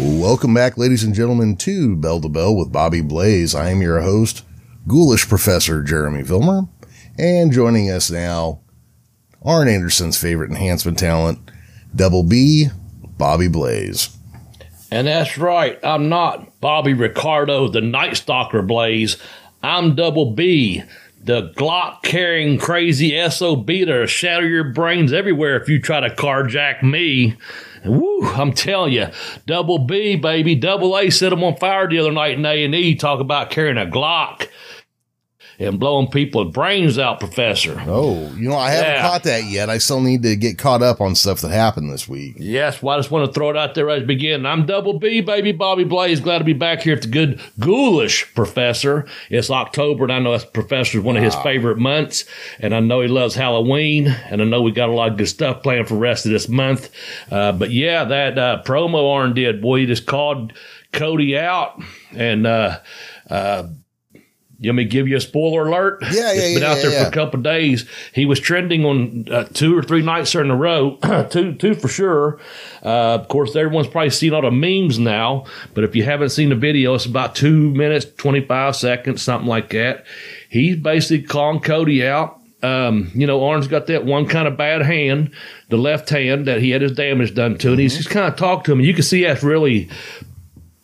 Welcome back, ladies and gentlemen, to Bell to Bell with Bobby Blaze. I am your host, Ghoulish Professor Jeremy Vilmer, and joining us now, Arn Anderson's favorite enhancement talent, Double B, Bobby Blaze. And that's right. I'm not Bobby Ricardo, the Night Stalker Blaze. I'm Double B, the Glock carrying crazy SOB that'll shatter your brains everywhere if you try to carjack me. Woo, I'm telling you, Double B, baby, Double A set him on fire the other night in A&E. Talk about carrying a Glock and blowing people's brains out, Professor. Oh, you know, I haven't Yeah. caught that yet. I still need to get caught up on stuff that happened this week. Yes, well, I just want to throw it out there as beginning. I'm Double B, baby, Bobby Blaze. Glad to be back here at the good ghoulish professor. It's October, and I know that's is one of his favorite months, and I know he loves Halloween, and I know we got a lot of good stuff planned for the rest of this month. Uh, but yeah, that uh, promo Arn did, boy, he just called Cody out, and uh, uh, want me give you a spoiler alert? Yeah, yeah, It's been yeah, out there yeah, for a couple of days. He was trending on uh, two or three nights in a row, two two for sure. Uh, of course, everyone's probably seen all the memes now, but if you haven't seen the video, it's about two minutes, twenty five seconds, something like that. He's basically calling Cody out. Um, you know, Arn's got that one kind of bad hand, the left hand that he had his damage done to, and he's just kind of talked to him, and you can see that's really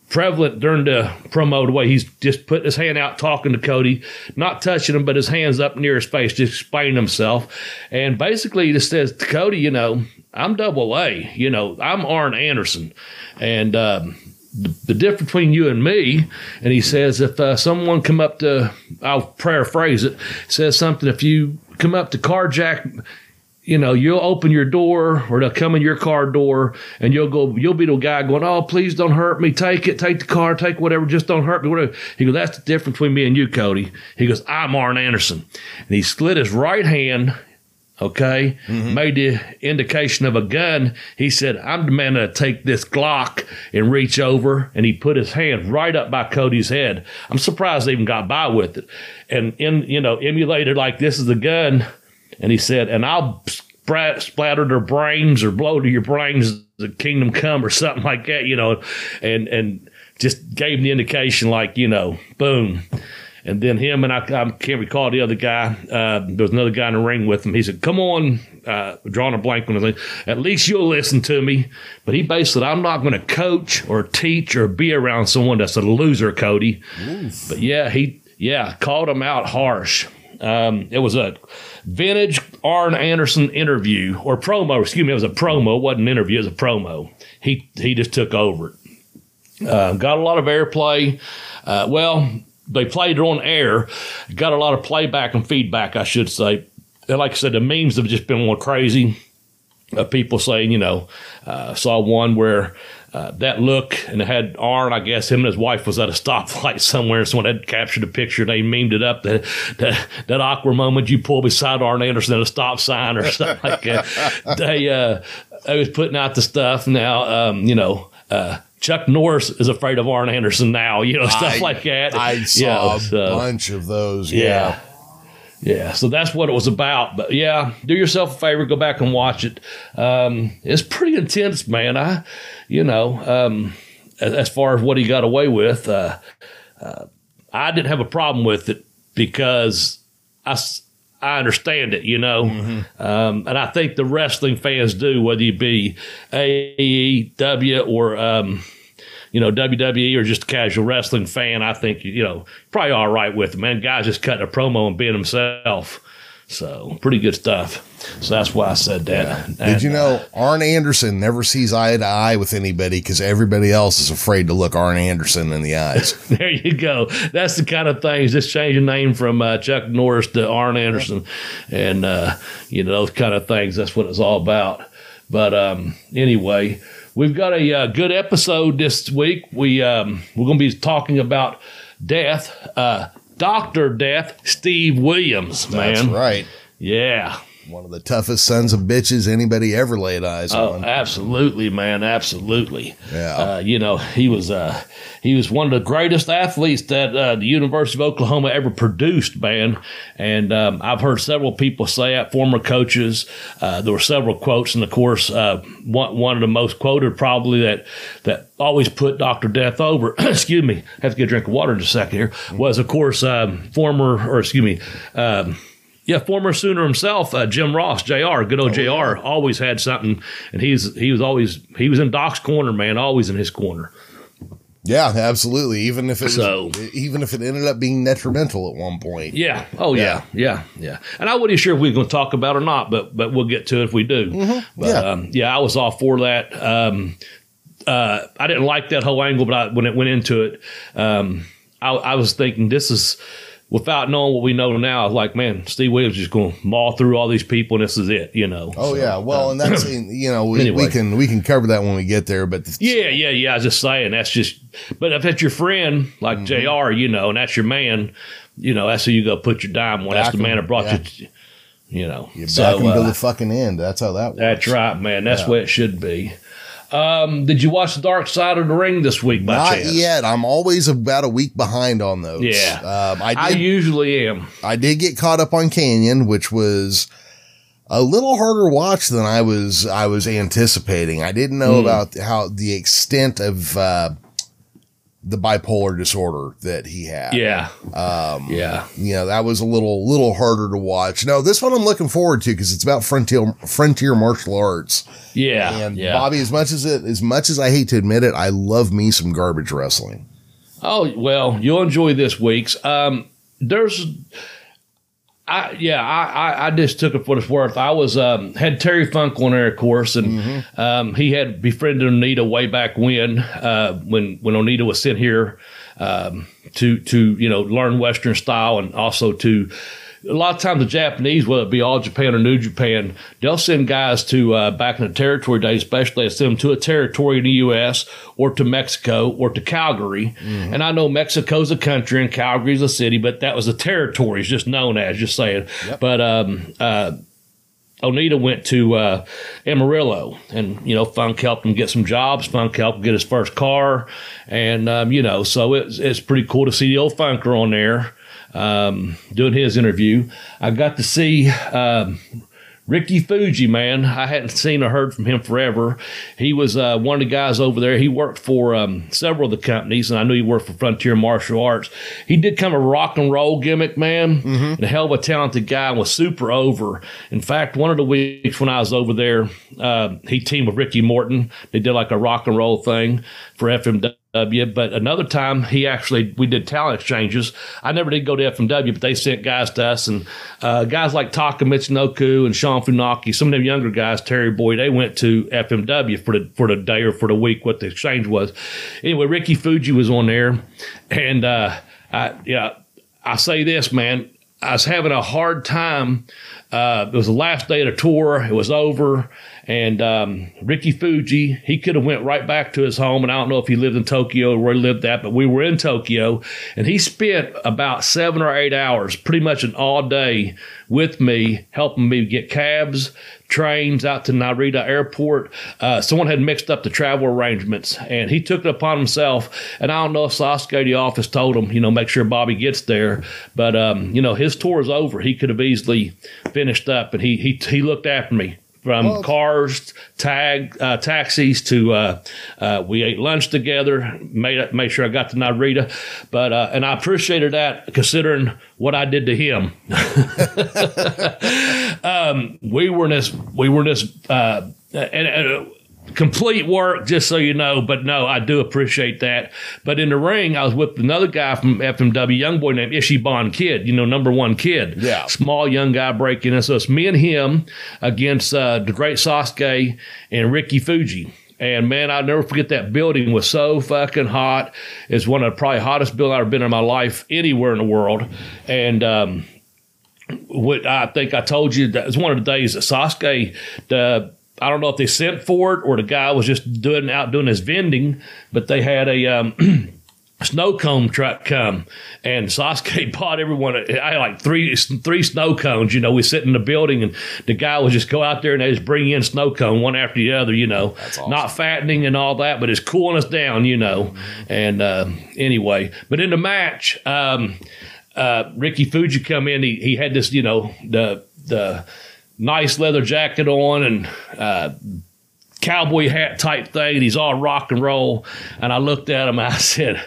prevalent during the promo the way he's just putting his hand out talking to Cody, not touching him, but his hands up near his face, just explaining himself. And basically he just says to Cody, you know, I'm double A, you know, I'm Arn Anderson. And um the, the difference between you and me, and he says, if uh, someone come up to, I'll paraphrase it, says something, if you come up to carjack you know, you'll open your door or they'll come in your car door and you'll go, you'll be the guy going, Oh, please don't hurt me. Take it, take the car, take whatever, just don't hurt me. Whatever. He goes, That's the difference between me and you, Cody. He goes, I'm Arn Anderson. And he split his right hand, okay, mm-hmm. made the indication of a gun. He said, I'm the man to take this Glock and reach over. And he put his hand right up by Cody's head. I'm surprised they even got by with it. And in, you know, emulated like this is the gun. And he said, and I'll sprat, splatter their brains or blow to your brains the kingdom come or something like that, you know, and, and just gave him the indication like, you know, boom. And then him and I, I can't recall the other guy. Uh, there was another guy in the ring with him. He said, "Come on, uh, drawing a blank on the thing. At least you'll listen to me." But he basically, said, "I'm not going to coach or teach or be around someone that's a loser, Cody." But yeah, he yeah called him out harsh. Um, it was a vintage Arn Anderson interview or promo. Excuse me, it was a promo. It wasn't an interview. It was a promo. He he just took over it. Uh, got a lot of airplay. Uh, well, they played it on air. Got a lot of playback and feedback, I should say. And like I said, the memes have just been more crazy. Uh, people saying, you know, uh, saw one where uh, that look and it had Arn, I guess him and his wife was at a stoplight somewhere. Someone had captured a picture. They memed it up. That, that, that awkward moment you pull beside Arn Anderson at a stop sign or something like that. They, uh, they was putting out the stuff now, um, you know, uh, Chuck Norris is afraid of Arn Anderson now, you know, stuff I- like that. I saw Yeah, a so- bunch of those. yeah. Yeah. Yeah, so that's what it was about. But yeah, do yourself a favor, go back and watch it. Um, it's pretty intense, man. I, you know, um, as, as far as what he got away with, uh, uh, I didn't have a problem with it because I, I understand it, you know, um, and I think the wrestling fans do, whether you be AEW or um, you know, WWE or just a casual wrestling fan, I think, you know, probably all right with it, man. Guy's just cutting a promo and being himself. So, pretty good stuff. So, that's why I said that. Did you know Arn Anderson never sees eye to eye with anybody because everybody else is afraid to look Arn Anderson in the eyes? There you go. That's the kind of things. Just change the name from uh, Chuck Norris to Arn Anderson, and uh, you know those kind of things. That's what it's all about. But um, anyway, we've got a uh, good episode this week. We um, we're going to be talking about death, uh, Doctor Death, Steve Williams. Man, That's right. Yeah. One of the toughest sons of bitches anybody ever laid eyes Oh, on. absolutely, man, absolutely. Yeah. Uh, you know, he was uh, he was one of the greatest athletes that uh, the University of Oklahoma ever produced, man. And um, I've heard several people say that, former coaches. Uh, there were several quotes, and of course, uh, one one of the most quoted probably that that always put Doctor Death over. excuse me, have to get a drink of water in just a second here. Was of course um, former, or excuse me. Um, yeah, former Sooner himself, uh, Jim Ross, Jr. Good old Jr. Always had something, and he's he was always he was in Doc's corner, man. Always in his corner. Yeah, absolutely. Even if it was, So- even if it ended up being detrimental at one point. Yeah. Oh yeah. Yeah. Yeah. yeah. And I wasn't sure if we were going to talk about it or not, but but we'll get to it if we do. Mm-hmm. Yeah. Um, yeah. I was all for that. Um, uh, I didn't like that whole angle, but I, when it went into it, um, I, I was thinking this is without knowing what we know now. Like, man, Steve Williams is just going to maul through all these people, and this is it. You know. Oh So, yeah. Well, and that's you know we, Anyway. we can we can cover that when we get there. But the, Yeah, yeah, yeah. I was just saying that's just. But if that's your friend like Mm-hmm. Jr., you know, and that's your man, you know, that's who you go put your dime on. That's the man that brought yeah. you. You know, you so back them to uh, the fucking end. That's how that works. that's right, man. That's Yeah. what it should be. Um, did you watch the Dark Side of the Ring this week? By Not chance? yet. I'm always about a week behind on those. Yeah. Um, I I usually am. I did get caught up on Kanyon, which was a little harder watch than I was I was anticipating. I didn't know Hmm. about how the extent of uh, the bipolar disorder that he had. Yeah. Um, yeah. You know, that was a little little harder to watch. No, this one I'm looking forward to because it's about frontier frontier martial arts. Yeah. And yeah. Bobby, as much as it as much as I hate to admit it, I love me some garbage wrestling. Oh well, you'll enjoy this week's. Um, there's, I yeah, I, I I just took it for what it's worth. I was um, had Terry Funk on there, of course, and um, he had befriended Onita way back when uh, when when Onita was sent here um, to to you know learn Western style and also to. A lot of times, the Japanese, whether it be All Japan or New Japan, they'll send guys to uh, back in the territory days, especially they send them to a territory in the U.S. or to Mexico or to Calgary. And I know Mexico's a country and Calgary's a city, but that was a territory, it's just known as, just saying. But um, uh, Onita went to uh, Amarillo, and you know, Funk helped him get some jobs. Funk helped him get his first car, and um, you know, so it's it's pretty cool to see the old Funker on there um, doing his interview. I got to see um, Ricky Fuji, man. I hadn't seen or heard from him forever. He was uh, one of the guys over there. He worked for um, several of the companies, and I knew he worked for Frontier Martial Arts. He did kind of a rock and roll gimmick, man. And a hell of a talented guy and was super over. In fact, one of the weeks when I was over there, uh, he teamed with Ricky Morton. They did like a rock and roll thing for FMW. But another time, he actually we did talent exchanges. I never did go to FMW, but they sent guys to us, and uh, guys like Taka Michinoku and Sho Funaki, some of them younger guys, Terry Boy, they went to FMW for the for the day or for the week, what the exchange was. Anyway, Ricky Fuji was on there, and uh, I yeah, I say this, man, I was having a hard time. Uh, it was the last day of the tour. It was over, and um, Ricky Fuji he could have went right back to his home, and I don't know if he lived in Tokyo or where he lived at, but we were in Tokyo, and he spent about seven or eight hours, pretty much an all day, with me, helping me get cabs, trains out to Narita Airport. Uh, someone had mixed up the travel arrangements, and he took it upon himself. And I don't know if Sasuke, the office, told him, you know, make sure Bobby gets there. But um, you know, his tour is over. He could have easily finished up, and he he he looked after me. From Well- cars, tag, uh, taxis to uh, uh, we ate lunch together. Made made sure I got to Narita, but uh, and I appreciated that considering what I did to him. um, we were in this we were in this uh, and, and complete work, just so you know. But no, I do appreciate that. But in the ring, I was with another guy from FMW, young boy named Ichiban Kid, you know, number one kid. Yeah. Small young guy breaking in. So it's me and him against uh, the great Sasuke and Ricky Fuji. And man, I'll never forget that building was so fucking hot. It's one of the probably hottest buildings I've ever been in my life anywhere in the world. And um, what I think I told you that was one of the days that Sasuke, the I don't know if they sent for it or the guy was just doing out doing his vending, but they had a um, snow cone truck come and Sasuke bought everyone I had like three three snow cones you know we sit in the building and the guy would just go out there and they just bring in snow cone one after the other you know awesome. not fattening and all that but it's cooling us down you know and uh, anyway but in the match um, uh, Ricky Fuji come in he, he had this you know the the nice leather jacket on and uh, cowboy hat type thing. And he's all rock and roll. And I looked at him and I said,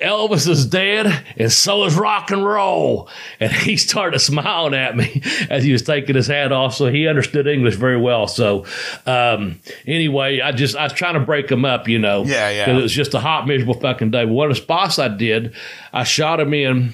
Elvis is dead, and so is rock and roll. And he started smiling at me as he was taking his hat off. So he understood English very well. So um, anyway, I just I was trying to break him up, you know. Yeah, yeah. Because it was just a hot, miserable fucking day. But one of the spots I did, I shot him in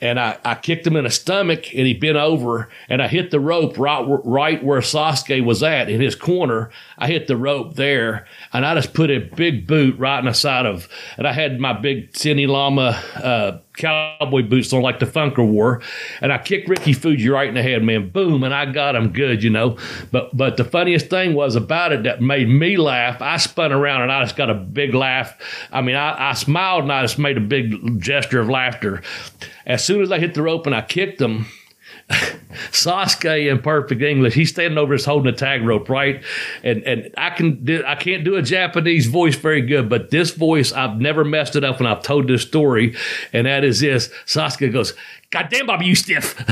and I, I kicked him in the stomach and he bent over and I hit the rope right, right where Sasuke was at in his corner. I hit the rope there and I just put a big boot right in the side of, and I had my big Tony Lama uh, cowboy boots on like the Funker wore, and I kicked Ricky Fuji right in the head, man, boom, and I got him good, you know. But but the funniest thing was about it that made me laugh. I spun around and I just got a big laugh. I mean, I, I smiled and I just made a big gesture of laughter. As soon as I hit the rope and I kicked him. Sasuke in perfect English. He's standing over us holding a tag rope, right? And and I can I can't do a Japanese voice very good, but this voice I've never messed it up when I've told this story, and that is this. Sasuke goes, God damn, Bobby, you stiff.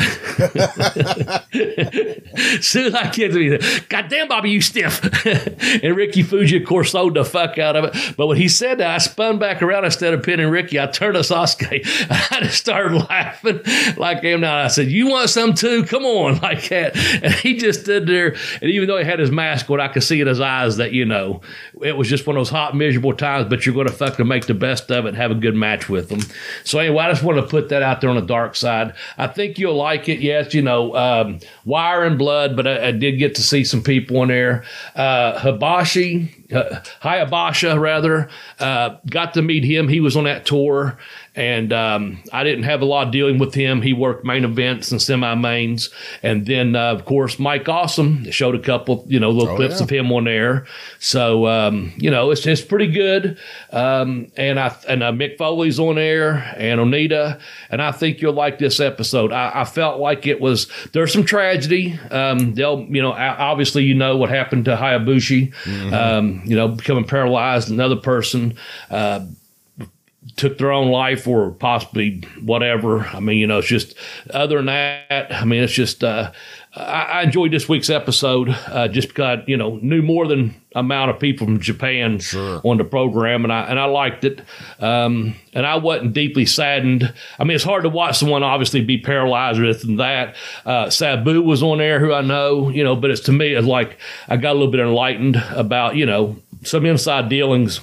Soon as I kicked him, he God damn, Bobby, you stiff. and Ricky Fuji, of course, sold the fuck out of it. But when he said that, I spun back around instead of pinning Ricky. I turned to Sasuke. I just started laughing like I am now. I said, You want some too? Come on, like that. And he just stood there. And even though he had his mask on, I could see in his eyes that, you know, it was just one of those hot, miserable times, but you're going to fucking make the best of it and have a good match with them. So, anyway, I just want to put that out there on the dark side. I think you'll like it. Yes, you know, um, Wire and Blood, but I, I, did get to see some people in there. Uh, Hibashi, uh, Hayabusa, rather, uh, got to meet him. He was on that tour and um, I didn't have a lot of dealing with him. He worked main events and semi mains, and then uh, of course Mike Awesome showed a couple, you know, little oh, clips yeah. of him on there. So um, you know, it's it's pretty good. Um, and I and uh, Mick Foley's on there and Onita, and I think you'll like this episode. I, I felt like it was there's some tragedy. Um, they'll you know obviously you know what happened to Hayabusa, mm-hmm. Um, you know becoming paralyzed, another person. Uh, took their own life or possibly whatever. I mean, you know, it's just other than that. I mean, it's just uh, I, enjoyed this week's episode uh, just because you know knew more than amount of people from Japan sure. on the program, and I and I liked it. Um, and I wasn't deeply saddened. I mean, it's hard to watch someone obviously be paralyzed with that. Uh, Sabu was on there, who I know, you know, but it's to me it's like I got a little bit enlightened about you know some inside dealings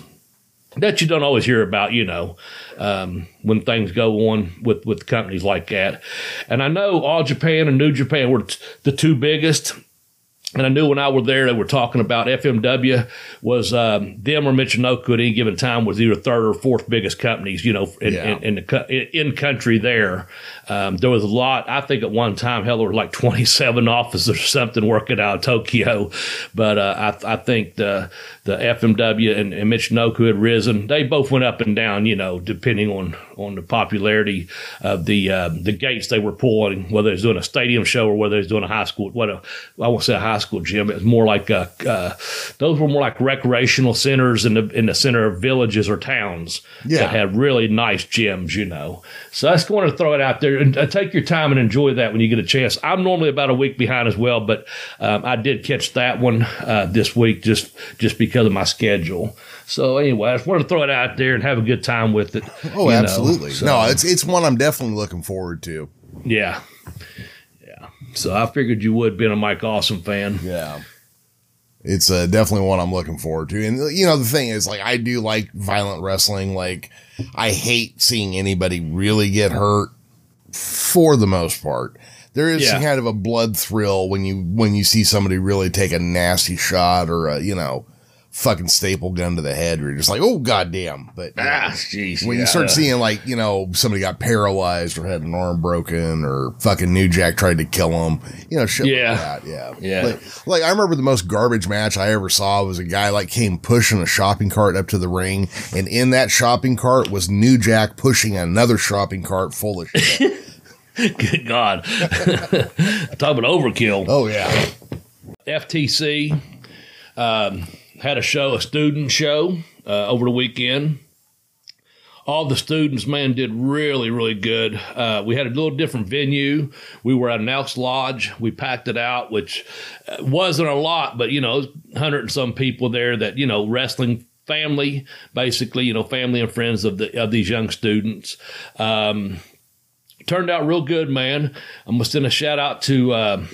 that you don't always hear about, you know, um, when things go on with, with companies like that. And I know All Japan and New Japan were t- the two biggest. And I knew when I were there, they were talking about FMW was um, them or Michinoku at any given time was either third or fourth biggest companies, you know, in, yeah. in, in the in country there. Um, there was a lot. I think at one time, hell, there were like 27 officers or something working out of Tokyo. But uh, I, I, think the the FMW and, and Michinoku had risen. They both went up and down, you know, depending on on the popularity of the uh, the gates they were pulling, whether was doing a stadium show or whether was doing a high school. What a, I won't say a high school gym. It was more like a, uh, those were more like recreational centers in the in the center of villages or towns yeah. that had really nice gyms, you know. So I just wanted to throw it out there and uh, take your time and enjoy that when you get a chance. I'm normally about a week behind as well, but um, I did catch that one uh, this week just just because of my schedule. So anyway, I just wanted to throw it out there and have a good time with it. Oh, absolutely. So, no, it's it's one I'm definitely looking forward to. Yeah. So I figured you would, being a Mike Awesome fan. Yeah it's uh, definitely one I'm looking forward to. And you know, the thing is, like, I do like violent wrestling. Like, I hate seeing anybody really get hurt for the most part. There is yeah. kind of a blood thrill when you when you see somebody really take a nasty shot or a, you know. Fucking staple gun to the head. Where you're just like, oh goddamn! But you Ah, jeez. when you yeah. start seeing like you know somebody got paralyzed or had an arm broken or fucking New Jack tried to kill him, you know shit Yeah. like that. Yeah, Yeah. Like, like I remember the most garbage match I ever saw was a guy like came pushing a shopping cart up to the ring, and in that shopping cart was New Jack pushing another shopping cart full of shit. Good God. Talk about overkill. oh yeah, FTC um, had a show, a student show uh, over the weekend. All the students, man, did really, really good. Uh, we had a little different venue. We were at an Elks Lodge. We packed it out, which uh, wasn't a lot, but you know, hundred and some people there that you know, wrestling family, basically, you know, family and friends of the of these young students. Um, turned out real good, man. I'm gonna send a shout out to. Uh,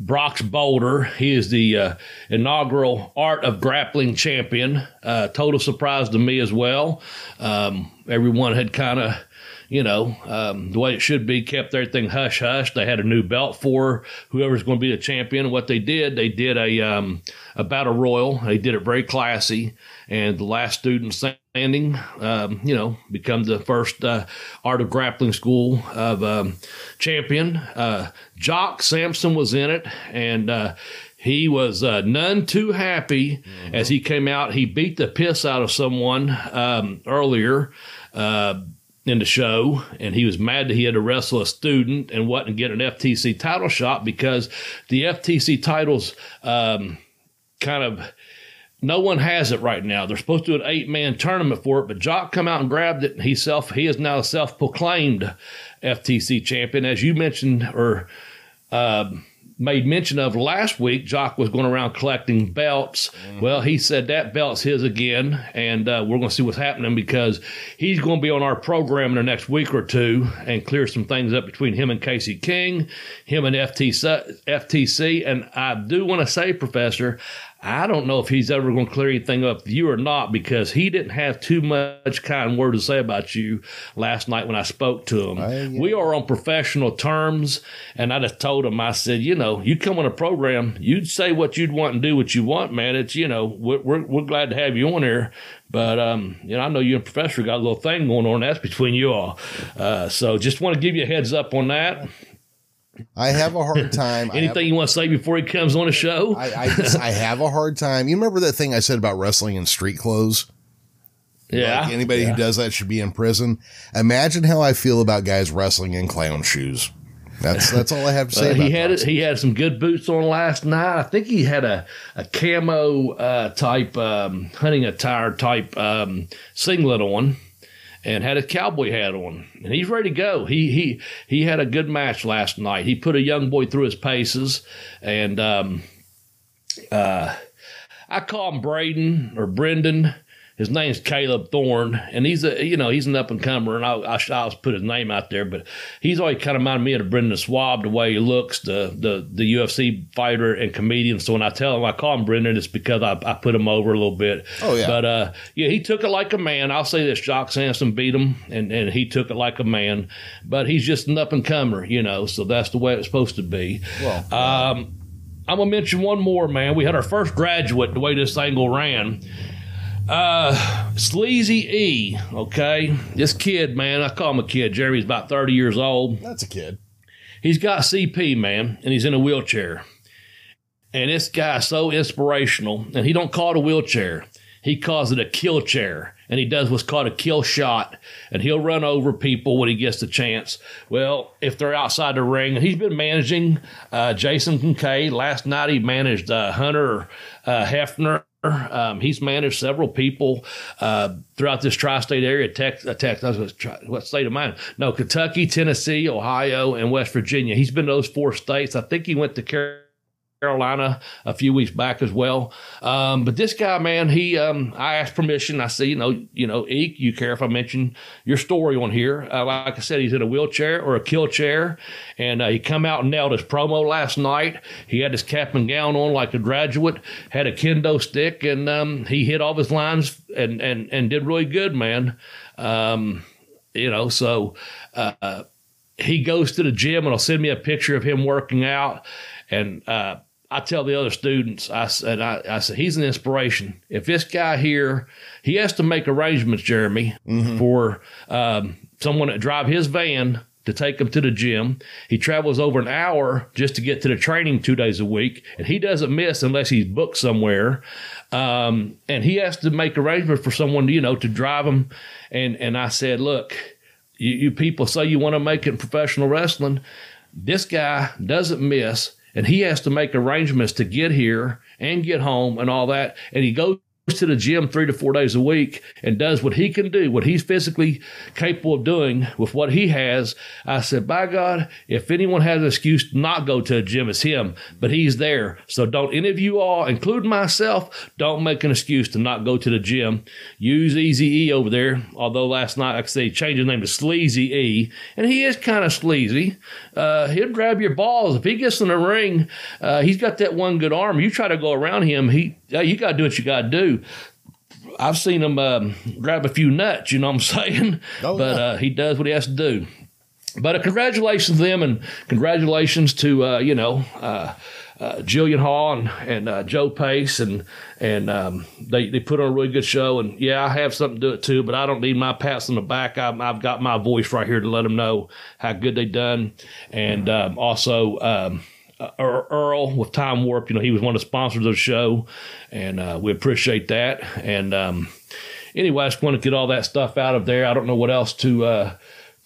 Brox Boulder. He is the uh, inaugural Art of Grappling champion. Uh, total surprise to me as well. Um, everyone had kind of, you know, um, the way it should be, kept everything hush hush. They had a new belt for whoever's going to be the champion. What they did, they did a um, a battle royal. They did it very classy. And the last student standing, um, you know, become the first uh, Art of Grappling School of um, champion. Uh, Jock Sampson was in it, and uh, he was uh, none too happy as he came out. He beat the piss out of someone um, earlier. Uh, in the show, and he was mad that he had to wrestle a student and wasn't get an FTC title shot because the FTC titles um, kind of no one has it right now. They're supposed to do an eight man tournament for it, but Jock come out and grabbed it. And he self he is now a self proclaimed FTC champion, as you mentioned or uh, made mention of last week. Jock was going around collecting belts. Well, he said that belt's his again, and uh, we're going to see what's happening because he's going to be on our program in the next week or two and clear some things up between him and Casey King, him and FTC. FTC, and I do want to say, Professor. I don't know if he's ever going to clear anything up with you or not because he didn't have too much kind word to say about you last night when I spoke to him. I- yeah. We are on professional terms, and I just told him, I said, you know, you come on a program, you'd say what you'd want and do what you want, man. It's you know, we're we're, we're glad to have you on here, but um, you know, I know you and Professor got a little thing going on. That's between you all. Uh, so just want to give you a heads up on that. I have a hard time. I have- Anything you want to say before he comes on the show? I, I just I have a hard time. You remember that thing I said about wrestling in street clothes? yeah, Like anybody yeah. who does that should be in prison. Imagine how I feel about guys wrestling in clown shoes. That's that's all I have to say. Uh, about he had those. he had some good boots on last night. I think he had a a camo uh, type um, hunting attire type um, singlet on, and had a cowboy hat on, and he's ready to go. He he he had a good match last night. He put a young boy through his paces, and um, uh, I call him Braden or Brendan. His name's Caleb Thorne, and he's a you know he's an up and comer, and I I, I'll put his name out there, but he's always kind of reminded me of Brendan Schaub the way he looks, the the the UFC fighter and comedian. So when I tell him I call him Brendan, it's because I, I put him over a little bit. Oh, yeah. but uh, yeah, he took it like a man. I'll say this: Jock Sampson beat him, and and he took it like a man. But he's just an up and comer, you know. So that's the way it's supposed to be. Well, Um, I'm gonna mention one more, man. We had our first graduate. The way this angle ran, uh, Sleazy E. Okay, this kid, man. I call him a kid. Jeremy's about 30 years old. that's a kid. He's got CP, man, and he's in a wheelchair. And this guy's so inspirational, and he don't call it a wheelchair. He calls it a kill chair, and he does what's called a kill shot, and he'll run over people when he gets the chance. Well, if they're outside the ring, he's been managing uh, Jason Kincaid. Last night he managed uh, Hunter uh, Hefner. Um, he's managed several people uh, throughout this tri-state area. Tex, uh, I was try, what state of mind? No, Kentucky, Tennessee, Ohio, and West Virginia. He's been to those four states. I think he went to Carolina. Carolina a few weeks back as well. Um, but this guy, man, he, um, I asked permission. I said, you know, you know, Eek, you care if I mention your story on here? Uh, like I said, he's in a wheelchair or a kill chair, and uh, he come out and nailed his promo last night. He had his cap and gown on like a graduate, had a kendo stick, and um, he hit all his lines and and and did really good, man. Um, you know, so. Uh, he goes to the gym and he'll send me a picture of him working out. And uh, I tell the other students, I said, I, I, said, he's an inspiration. If this guy here, he has to make arrangements, Jeremy, mm-hmm. for um, someone to drive his van to take him to the gym. He travels over an hour just to get to the training two days a week, and he doesn't miss unless he's booked somewhere. Um, and he has to make arrangements for someone, you know, to drive him. And and I said, look, you, you people say you want to make it in professional wrestling. This guy doesn't miss, and he has to make arrangements to get here and get home and all that. And he goes to the gym three to four days a week and does what he can do, what he's physically capable of doing with what he has, I said, by God, if anyone has an excuse to not go to a gym, it's him, but he's there. So don't any of you all, including myself, don't make an excuse to not go to the gym. Use Easy E over there. Although last night, I say, he changed his name to Sleazy E, and he is kind of sleazy. Uh, he'll grab your balls. If he gets in the ring, uh, he's got that one good arm. You try to go around him, he, you got to do what you got to do. I've seen him um, grab a few nuts, you know what I'm saying? Oh, but yeah. uh, he does what he has to do. But uh, congratulations to them and congratulations to, uh, you know, uh, uh, Jillian Hall and, and uh, Joe Pace. And, and um, they, they put on a really good show. And yeah, I have something to do it too, but I don't need my pats on the back. i have got my voice right here to let them know how good they done. And um, also, um, uh, Earl with Time Warp. You know, he was one of the sponsors of the show, and uh, we appreciate that. And um, anyway, I just want to get all that stuff out of there. I don't know what else to uh,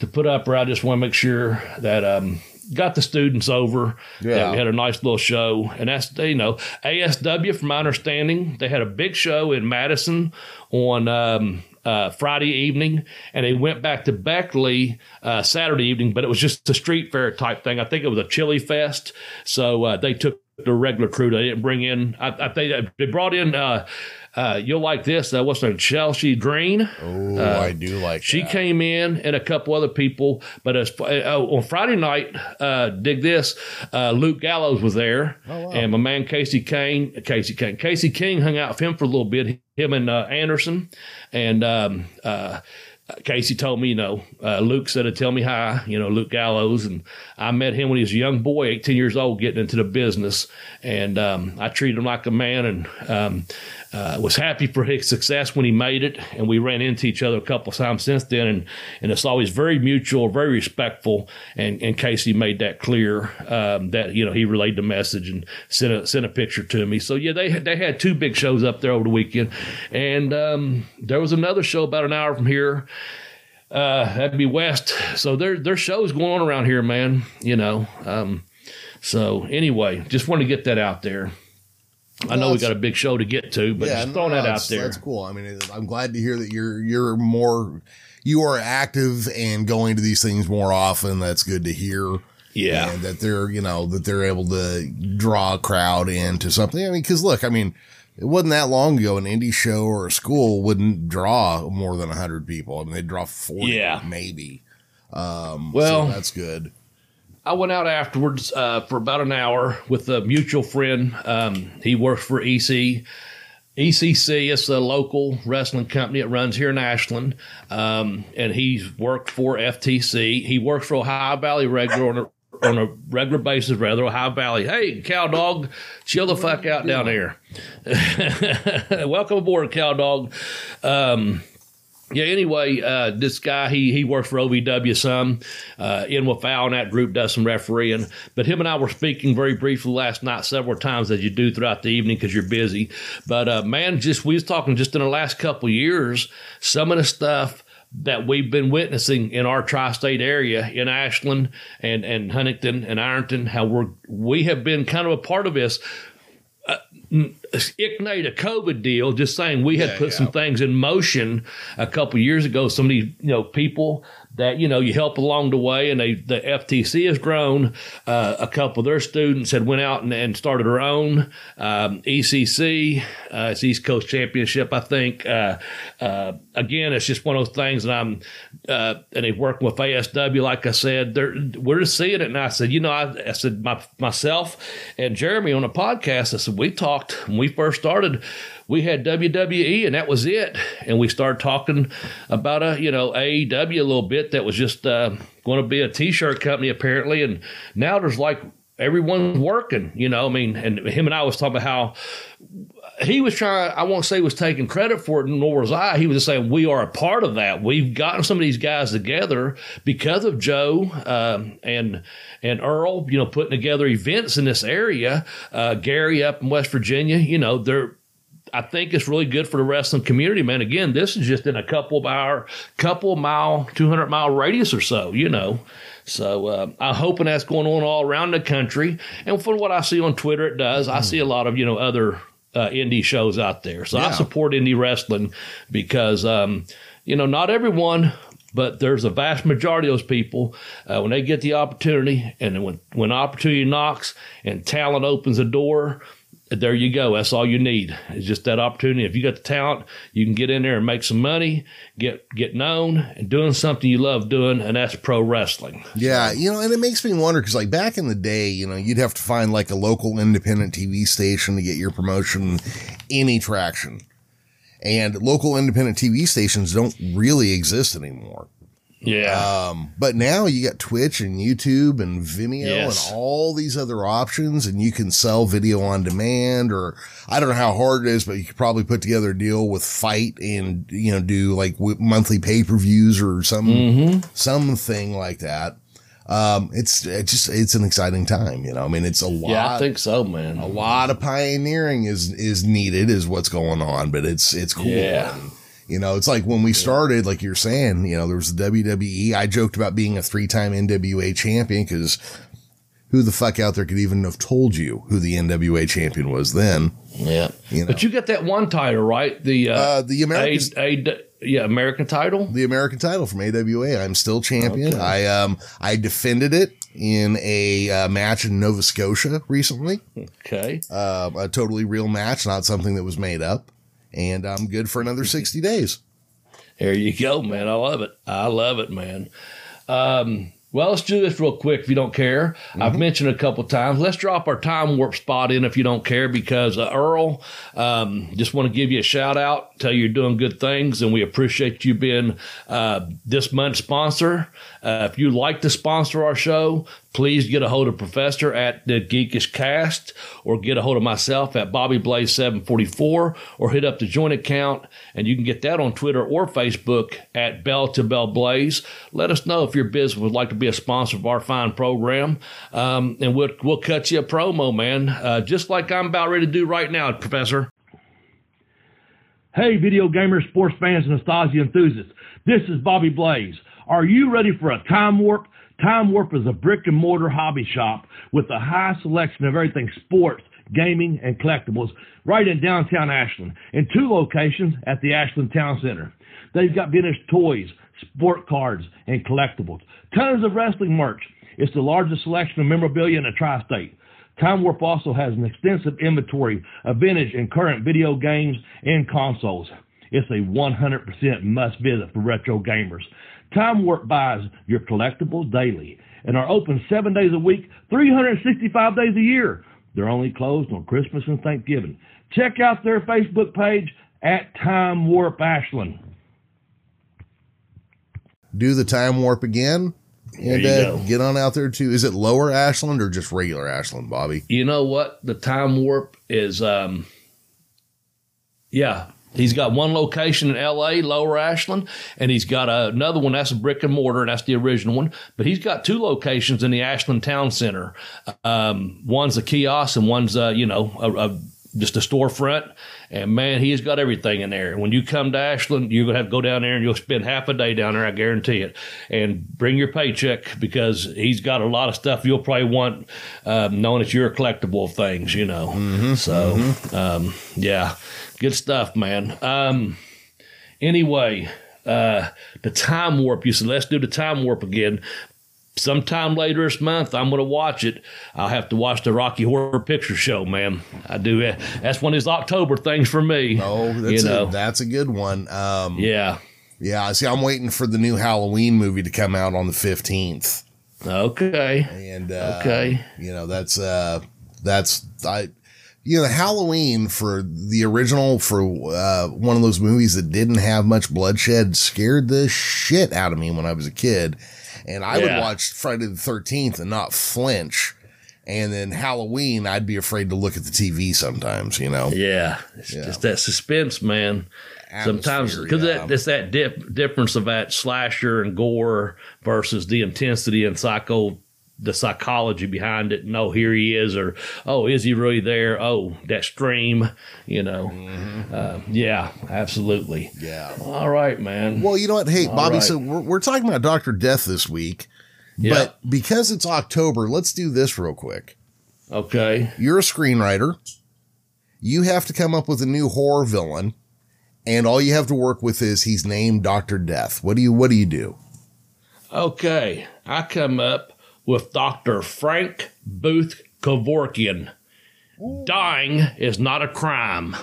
to put up, or I just want to make sure that. Um, got the students over. Yeah. we had a nice little show. And that's, you know, ASW, from my understanding, they had a big show in Madison on um, uh, Friday evening, and they went back to Beckley uh, Saturday evening, but it was just a street fair type thing. I think it was a chili fest, so uh, they took the regular crew. They didn't bring in. I, I think they brought in. Uh, you'll like this. Uh, what's her name? Chelsea Green. Oh, uh, I do like. She that. came in and a couple other people. But as, uh, on Friday night, uh, dig this. Uh, Luke Gallows was there, oh, wow. and my man Casey Kane, Casey Kane, Casey King hung out with him for a little bit. Him and Anderson, and um, Casey told me, you know, uh, Luke said to tell me hi, you know, Luke Gallows. And I met him when he was a young boy, 18 years old, getting into the business. And um, I treated him like a man and um, uh, was happy for his success when he made it. And we ran into each other a couple times since then. And, and it's always very mutual, very respectful. And, and Casey made that clear um, that, you know, he relayed the message and sent a, sent a picture to me. So, yeah, they, they had two big shows up there over the weekend. And um, there was another show about an hour from here uh, that'd be West. So there there's shows going on around here, man. You know. Um, so anyway, just want to get that out there. I know we got a big show to get to, but yeah, just throwing no, that out there. That's cool. I mean, I'm glad to hear that you're you're more you are active and going to these things more often. That's good to hear. Yeah, that they're you know that they're able to draw a crowd into something. I mean, because look, I mean, it wasn't that long ago an indie show or a school wouldn't draw more than 100 people. I mean, they'd draw 40, yeah. maybe. Um, well, so that's good. I went out afterwards uh, for about an hour with a mutual friend. Um, he works for EC. ECC is a local wrestling company that runs here in Ashland, um, and he's worked for FTC. He works for Ohio Valley Regular on a on a regular basis, rather Ohio Valley. Hey, cow dog, chill the fuck out down there. Welcome aboard, cow dog. Um, yeah, anyway, uh, this guy, he he works for OVW some. Uh, in with Al and that group does some refereeing. But him and I were speaking very briefly last night several times as you do throughout the evening because you're busy. But uh, man, just we was talking just in the last couple years, some of the stuff that we've been witnessing in our tri-state area in Ashland and, and Huntington and Ironton, how we're, we have been kind of a part of this. Ignite a COVID deal, just saying we had yeah, put yeah. some things in motion a couple years ago. Some of these, you know, people that you know you help along the way, and they the FTC has grown. Uh, a couple of their students had went out and, and started their own um, ECC. Uh, it's East Coast Championship, I think. Uh, uh, again, it's just one of those things, and I'm uh, and they working with ASW. Like I said, we're just seeing it, and I said, you know, I, I said my, myself and Jeremy on a podcast. I said we talked when we first started we had WWE and that was it. And we started talking about a, you know, AEW a little bit that was just uh, going to be a t-shirt company apparently. And now there's like everyone's working, you know. I mean, and him and I was talking about how he was trying. I won't say was taking credit for it, nor was I. He was just saying we are a part of that. We've gotten some of these guys together because of Joe um, and and Earl. You know, putting together events in this area. Uh, Gary up in West Virginia. You know, they're. I think it's really good for the wrestling community, man. Again, this is just in a couple of hour, couple mile, two hundred mile radius or so. You know, so uh, I'm hoping that's going on all around the country. And from what I see on Twitter, it does. I see a lot of you know other uh, indie shows out there. So Yeah. I support indie wrestling because um, you know not everyone. But there's a vast majority of those people uh, when they get the opportunity, and when when opportunity knocks and talent opens the door, there you go. That's all you need. It's just that opportunity. If you got the talent, you can get in there and make some money, get get known, and doing something you love doing, and that's pro wrestling. Yeah, you know, and it makes me wonder because, like, back in the day, you know, you'd have to find like a local independent TV station to get your promotion any traction. And local independent TV stations don't really exist anymore. Yeah. Um, but now you got Twitch and YouTube and Vimeo Yes. and all these other options, and you can sell video on demand, or I don't know how hard it is, but you could probably put together a deal with Fight and you know do like w- monthly pay per views or some something like that. Um, it's it just it's an exciting time, you know. I mean, it's a lot. yeah, I think so, man. a lot of pioneering is is needed, is what's going on, but it's it's cool. Yeah. And, you know, it's like when we started, like you're saying, you know, there was the WWE. I joked about being a three time NWA champion because who the fuck out there could even have told you who the NWA champion was then? Yeah. You know. But you got that one title, right? The uh, Uh, the American, A, A, yeah, American title. the American title from AWA. I'm still champion. Okay. I um I defended it in a uh, match in Nova Scotia recently. Okay. Uh, a totally real match, not something that was made up. And I'm good for another 60 days. There you go, man. I love it. I love it, man. Um, well, let's do this real quick if you don't care. I've mentioned a couple times. Let's drop our time warp spot in if you don't care because uh, Earl, um, just want to give you a shout out, tell you you're doing good things, and we appreciate you being uh, this month's sponsor. Uh, if you'd like to sponsor our show, please get a hold of Professor at the Geekish Cast or get a hold of myself at Bobby Blaze 744 or hit up the joint account and you can get that on Twitter or Facebook at Bell to Bell Blaze. Let us know if your business would like to be a sponsor of our fine program, um, and we'll we'll cut you a promo, man, uh, just like I'm about ready to do right now, Professor. Hey, video gamers, sports fans, and nostalgia enthusiasts. This is Bobby Blaze. Are you ready for a time warp? Time Warp is a brick and mortar hobby shop with a high selection of everything sports, gaming, and collectibles right in downtown Ashland in two locations at the Ashland Town Center. They've got vintage toys, sport cards, and collectibles. Tons of wrestling merch. It's the largest selection of memorabilia in the tri-state. Time Warp also has an extensive inventory of vintage and current video games and consoles. It's a 100% must visit for retro gamers. Time Warp buys your collectibles daily and are open seven days a week, 365 days a year. They're only closed on Christmas and Thanksgiving. Check out their Facebook page at Time Warp Ashland. Do the time warp again. And you uh, go. get on out there too. Is it lower Ashland or just regular Ashland, Bobby? You know what? The Time Warp is, um, yeah, he's got one location in L.A., Lower Ashland, and he's got another one that's a brick and mortar, and that's the original one. But he's got two locations in the Ashland Town Center. Um, one's a kiosk, and one's, uh, you know, a, a just a storefront. And man, he's got everything in there. When you come to Ashland, you're gonna have to go down there and you'll spend half a day down there, I guarantee it. And bring your paycheck because he's got a lot of stuff you'll probably want, um, knowing that you're a collectible of things, you know. So, um, yeah, good stuff, man. Um, anyway, uh, the time warp. You said let's do the time warp again. Sometime later this month, I'm going to watch it. I'll have to watch the Rocky Horror Picture Show, man. I do. it. That's one of these October things for me. Oh, that's you know. a, that's a good one. Um, yeah. yeah. I see, I'm waiting for the new Halloween movie to come out on the 15th, Okay. and uh, Okay. you know that's uh, that's I. You know, Halloween for the original for uh, one of those movies that didn't have much bloodshed scared the shit out of me when I was a kid, and I would watch Friday the Thirteenth and not flinch. And then Halloween, I'd be afraid to look at the TV sometimes, you know? Yeah, it's Yeah. just that suspense, man. Sometimes because yeah. that it's that dip, difference of that slasher and gore versus the intensity and psycho, the psychology behind it. No, here he is, or oh, is he really there? Oh, that stream, you know. Mm-hmm. Uh, yeah, absolutely. Yeah. All right, man. Well, you know what? Hey, All Bobby, right. so we're, we're talking about Dr. Death this week, Yeah. but because it's October, let's do this real quick. Okay. You're a screenwriter. You have to come up with a new horror villain, and all you have to work with is he's named Dr. Death. What do you what do you do? Okay. I come up with Dr. Frank Booth Kevorkian. Dying is not a crime.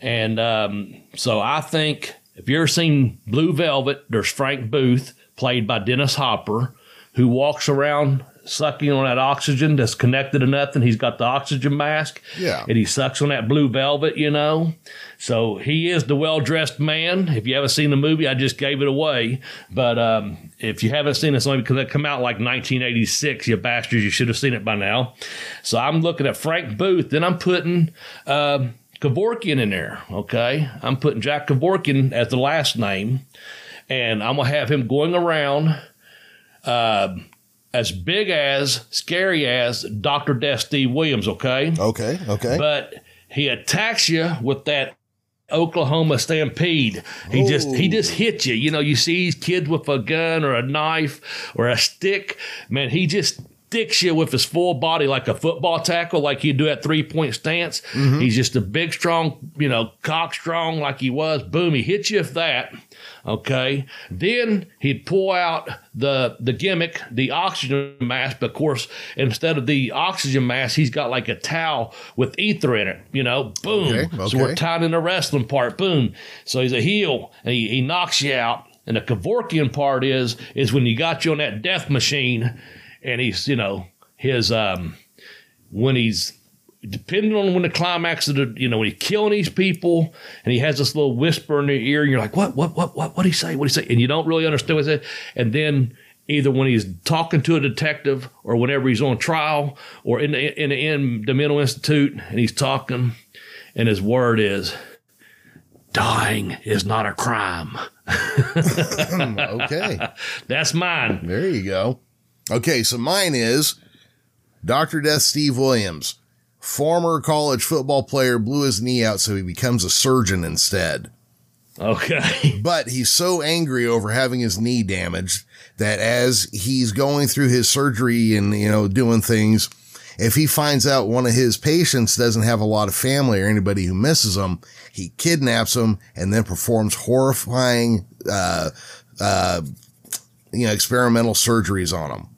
And um, so I think if you ever seen Blue Velvet, there's Frank Booth, played by Dennis Hopper, who walks around sucking on that oxygen that's connected to nothing. He's got the oxygen mask. Yeah. And he sucks on that blue velvet, you know. So he is the well dressed man. If you haven't seen the movie, I just gave it away. But um, if you haven't seen it, it's only because it come out like 1986, you bastards. You should have seen it by now. So I'm looking at Frank Booth. Then I'm putting um, Kevorkian in there. Okay. I'm putting Jack Kevorkian as the last name. And I'm going to have him going around uh, as big as, scary as Dr. Death Steve Williams. Okay Okay, okay. but he attacks you with that Oklahoma stampede. He just he just hits you. You know, you see these kids with a gun or a knife or a stick. Man, he just sticks you with his full body like a football tackle, like he'd do at three point stance. Mm-hmm. He's just a big, strong, you know, cock strong like he was. Boom, he hits you with that. Okay. Then he'd pull out the the gimmick, the oxygen mask. But of course, instead of the oxygen mask, he's got like a towel with ether in it. You know, boom. Okay, So we're okay. tied in the wrestling part. Boom. So he's a heel and he, he knocks you out. And the Kevorkian part is is when you got you on that death machine, and he's you know his um when he's depending on when the climax of the you know when he's killing these people and he has this little whisper in their ear and you're like what what what what what he say? What he say? And you don't really understand what he said. And then either when he's talking to a detective or whenever he's on trial or in the in the, in the mental institute and he's talking and his word is dying is not a crime. Okay. that's mine. There you go. Okay, so mine is Dr. Death Steve Williams. Former college football player blew his knee out, so he becomes a surgeon instead. okay But he's so angry over having his knee damaged that as he's going through his surgery and, you know, doing things, if he finds out one of his patients doesn't have a lot of family or anybody who misses him, he kidnaps him and then performs horrifying, uh, uh, you know, experimental surgeries on him.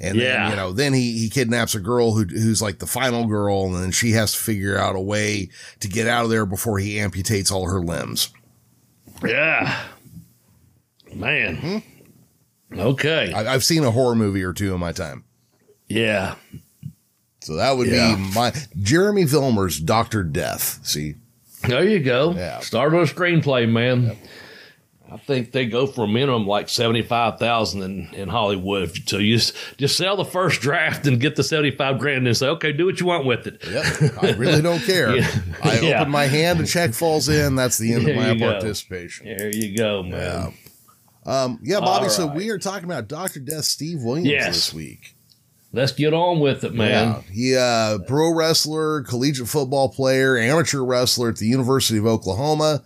And Yeah. then, you know, then he, he kidnaps a girl who, who's like the final girl and then she has to figure out a way to get out of there before he amputates all her limbs. yeah man mm-hmm. okay I, I've seen a horror movie or two in my time. yeah So that would Yeah. be my Jeremy Vilmer's Doctor Death. See, There you go. Yeah. Start with a screenplay, man. I think they go for a minimum like seventy five thousand in, in Hollywood. So you just, just sell the first draft and get the seventy five grand and say, okay, do what you want with it. yep, I really don't care. Yeah. I Yeah. open my hand, a check falls in. That's the end There of my participation. There you go, man. Um, yeah, Bobby. All So we are talking about Doctor Death, Steve Williams Yes. this week. Let's get on with it, man. Yeah, he uh, pro wrestler, collegiate football player, amateur wrestler at the University of Oklahoma.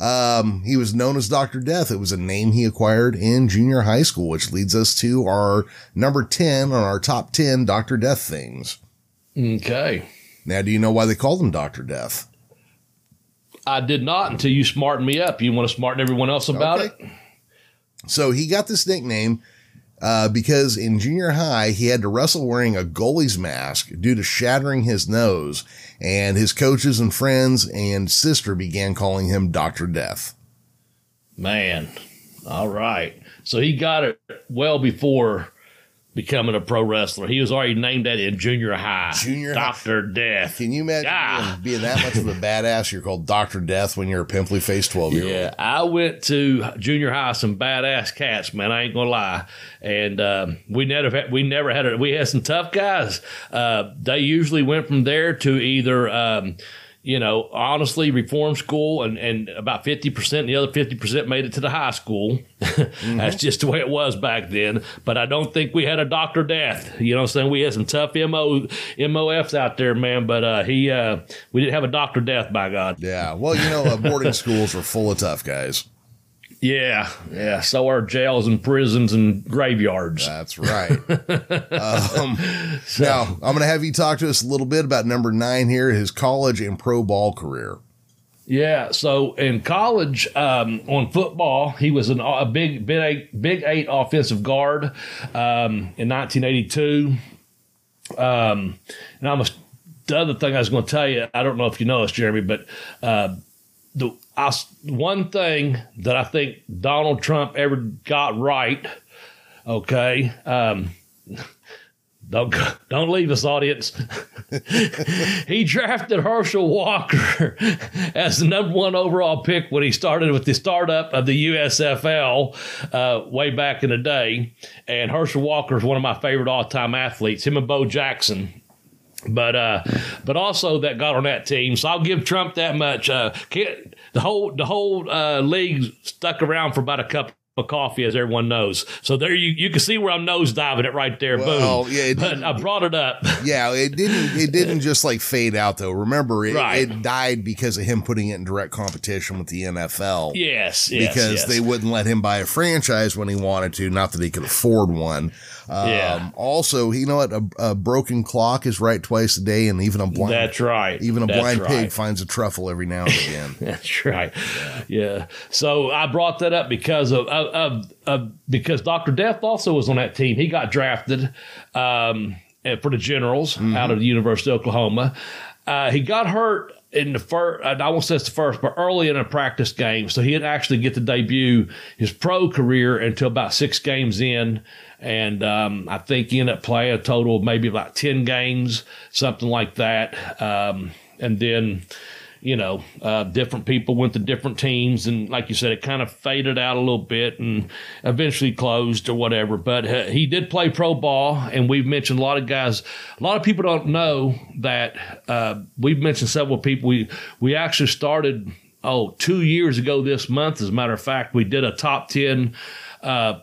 Um, he was known as Dr. Death. It was a name he acquired in junior high school, which leads us to our number 10 on our top 10 Dr. Death things. Okay. Now, do you know why they call him Dr. Death? I did not until you smartened me up. You want to smarten everyone else about Okay. it? So he got this nickname uh, because in junior high, he had to wrestle wearing a goalie's mask due to shattering his nose, and his coaches and friends and sister began calling him Dr. Death. Man. All right. So he got it well before becoming a pro wrestler. He was already named that in junior high. Junior. Doctor Death. Can you imagine Ah. being, being that much of a badass? You're called Doctor Death when you're a pimply faced twelve year old. Yeah, I went to junior high some badass cats, man. I ain't gonna lie, and um, we never had, we never had a, we had some tough guys. Uh, they usually went from there to either. Um, you know, honestly, reform school, and, and about 50%, and the other 50% made it to the high school. That's just the way it was back then. But I don't think we had a Dr. Death. You know what I'm saying? We had some tough MO, MOFs out there, man. But uh, he, uh, we didn't have a Dr. Death, by God. Yeah. Well, you know, uh, boarding schools are full of tough guys. Yeah, yeah. So are jails and prisons and graveyards. That's right. um, now, I'm going to have you talk to us a little bit about number nine here, his college and pro ball career. Yeah. So in college, um, on football, he was an, a big, big eight, big eight offensive guard um, in 1982. Um, and I'm a, the other thing I was going to tell you, I don't know if you know this, Jeremy, but uh, the I, one thing that I think Donald Trump ever got right, okay. Um, don't don't leave us, audience. he drafted Herschel Walker as the number one overall pick when he started with the startup of the USFL uh, way back in the day. And Herschel Walker is one of my favorite all time athletes. Him and Bo Jackson but uh, but also that got on that team. So I'll give Trump that much. Uh, can't, the whole the whole uh, league stuck around for about a cup of coffee, as everyone knows. So there you you can see where I'm nose diving it right there. Well, Boom. yeah, but I brought it up. Yeah, it didn't. It didn't just like fade out though. Remember, it, Right. it died because of him putting it in direct competition with the NFL. yes, yes, because yes. they wouldn't let him buy a franchise when he wanted to. Not that he could afford one. Um, Yeah. Also, you know what? A, a broken clock is right twice a day, and even a blind That's right. even a That's blind right. pig finds a truffle every now and again. That's right. Yeah. So I brought that up because of, of, of, because Dr. Death also was on that team. He got drafted um, for the Generals out of the University of Oklahoma. Uh, he got hurt in the first. I won't say it's the first, but early in a practice game, so he didn't actually get to debut his pro career until about six games in. And um, I think he ended up playing a total of maybe about ten games, something like that. Um, and then you know, uh, different people went to different teams. And like you said, it kind of faded out a little bit and eventually closed or whatever. But uh, he did play pro ball. And we've mentioned a lot of guys, a lot of people don't know that uh, we've mentioned several people. We, we actually started, oh, two years ago this month. As a matter of fact, we did a top 10. Uh,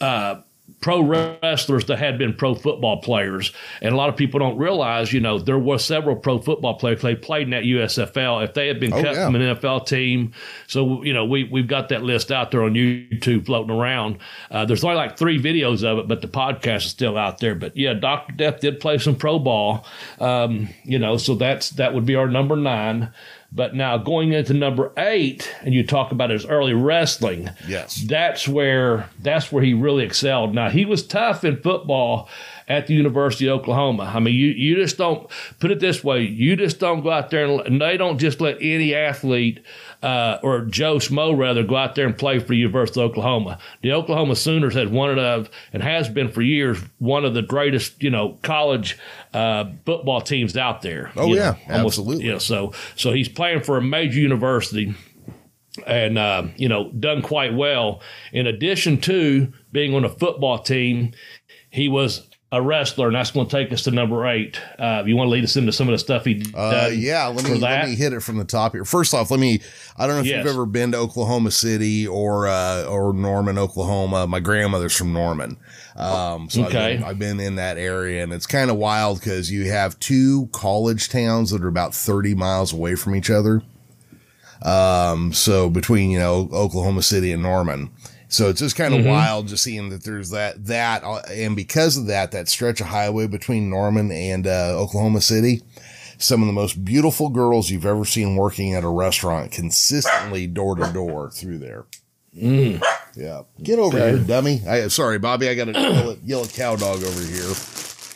uh, pro wrestlers that had been pro football players. And a lot of people don't realize, you know, there were several pro football players. They played in that USFL. If they had been Oh, cut yeah. from an NFL team, so, you know, we, we've got that list out there on YouTube floating around. Uh, there's only like three videos of it, but the podcast is still out there. But yeah, Dr. Death did play some pro ball. Um, you know, so that's, that would be our number nine. But now going into number eight, and you talk about his early wrestling Yes. that's where that's where he really excelled. Now he was tough in football at the University of Oklahoma. I mean, you you just don't put it this way. You just don't go out there and, and they don't just let any athlete uh, or Joe Smo rather go out there and play for the University of Oklahoma. The Oklahoma Sooners had one of and has been for years one of the greatest you know college uh, football teams out there. Oh, yeah, know, absolutely. You know, so so he's playing for a major university and uh, you know done quite well. In addition to being on a football team, he was a wrestler, and that's going to take us to number eight. Uh, you want to lead us into some of the stuff he did? Uh, yeah, let me let me hit it from the top here. First off, let me. I don't know if Yes. you've ever been to Oklahoma City or uh, or Norman, Oklahoma. My grandmother's from Norman, um, so Okay. I've, been, I've been in that area, and it's kind of wild because you have two college towns that are about thirty miles away from each other. Um, so between you know Oklahoma City and Norman. So it's just kind of wild just seeing that there's that that uh, and because of that that stretch of highway between Norman and uh, Oklahoma City, some of the most beautiful girls you've ever seen working at a restaurant consistently door to door through there. Yeah, get over Okay. here, dummy. I sorry, Bobby. I got a yellow cow dog over here.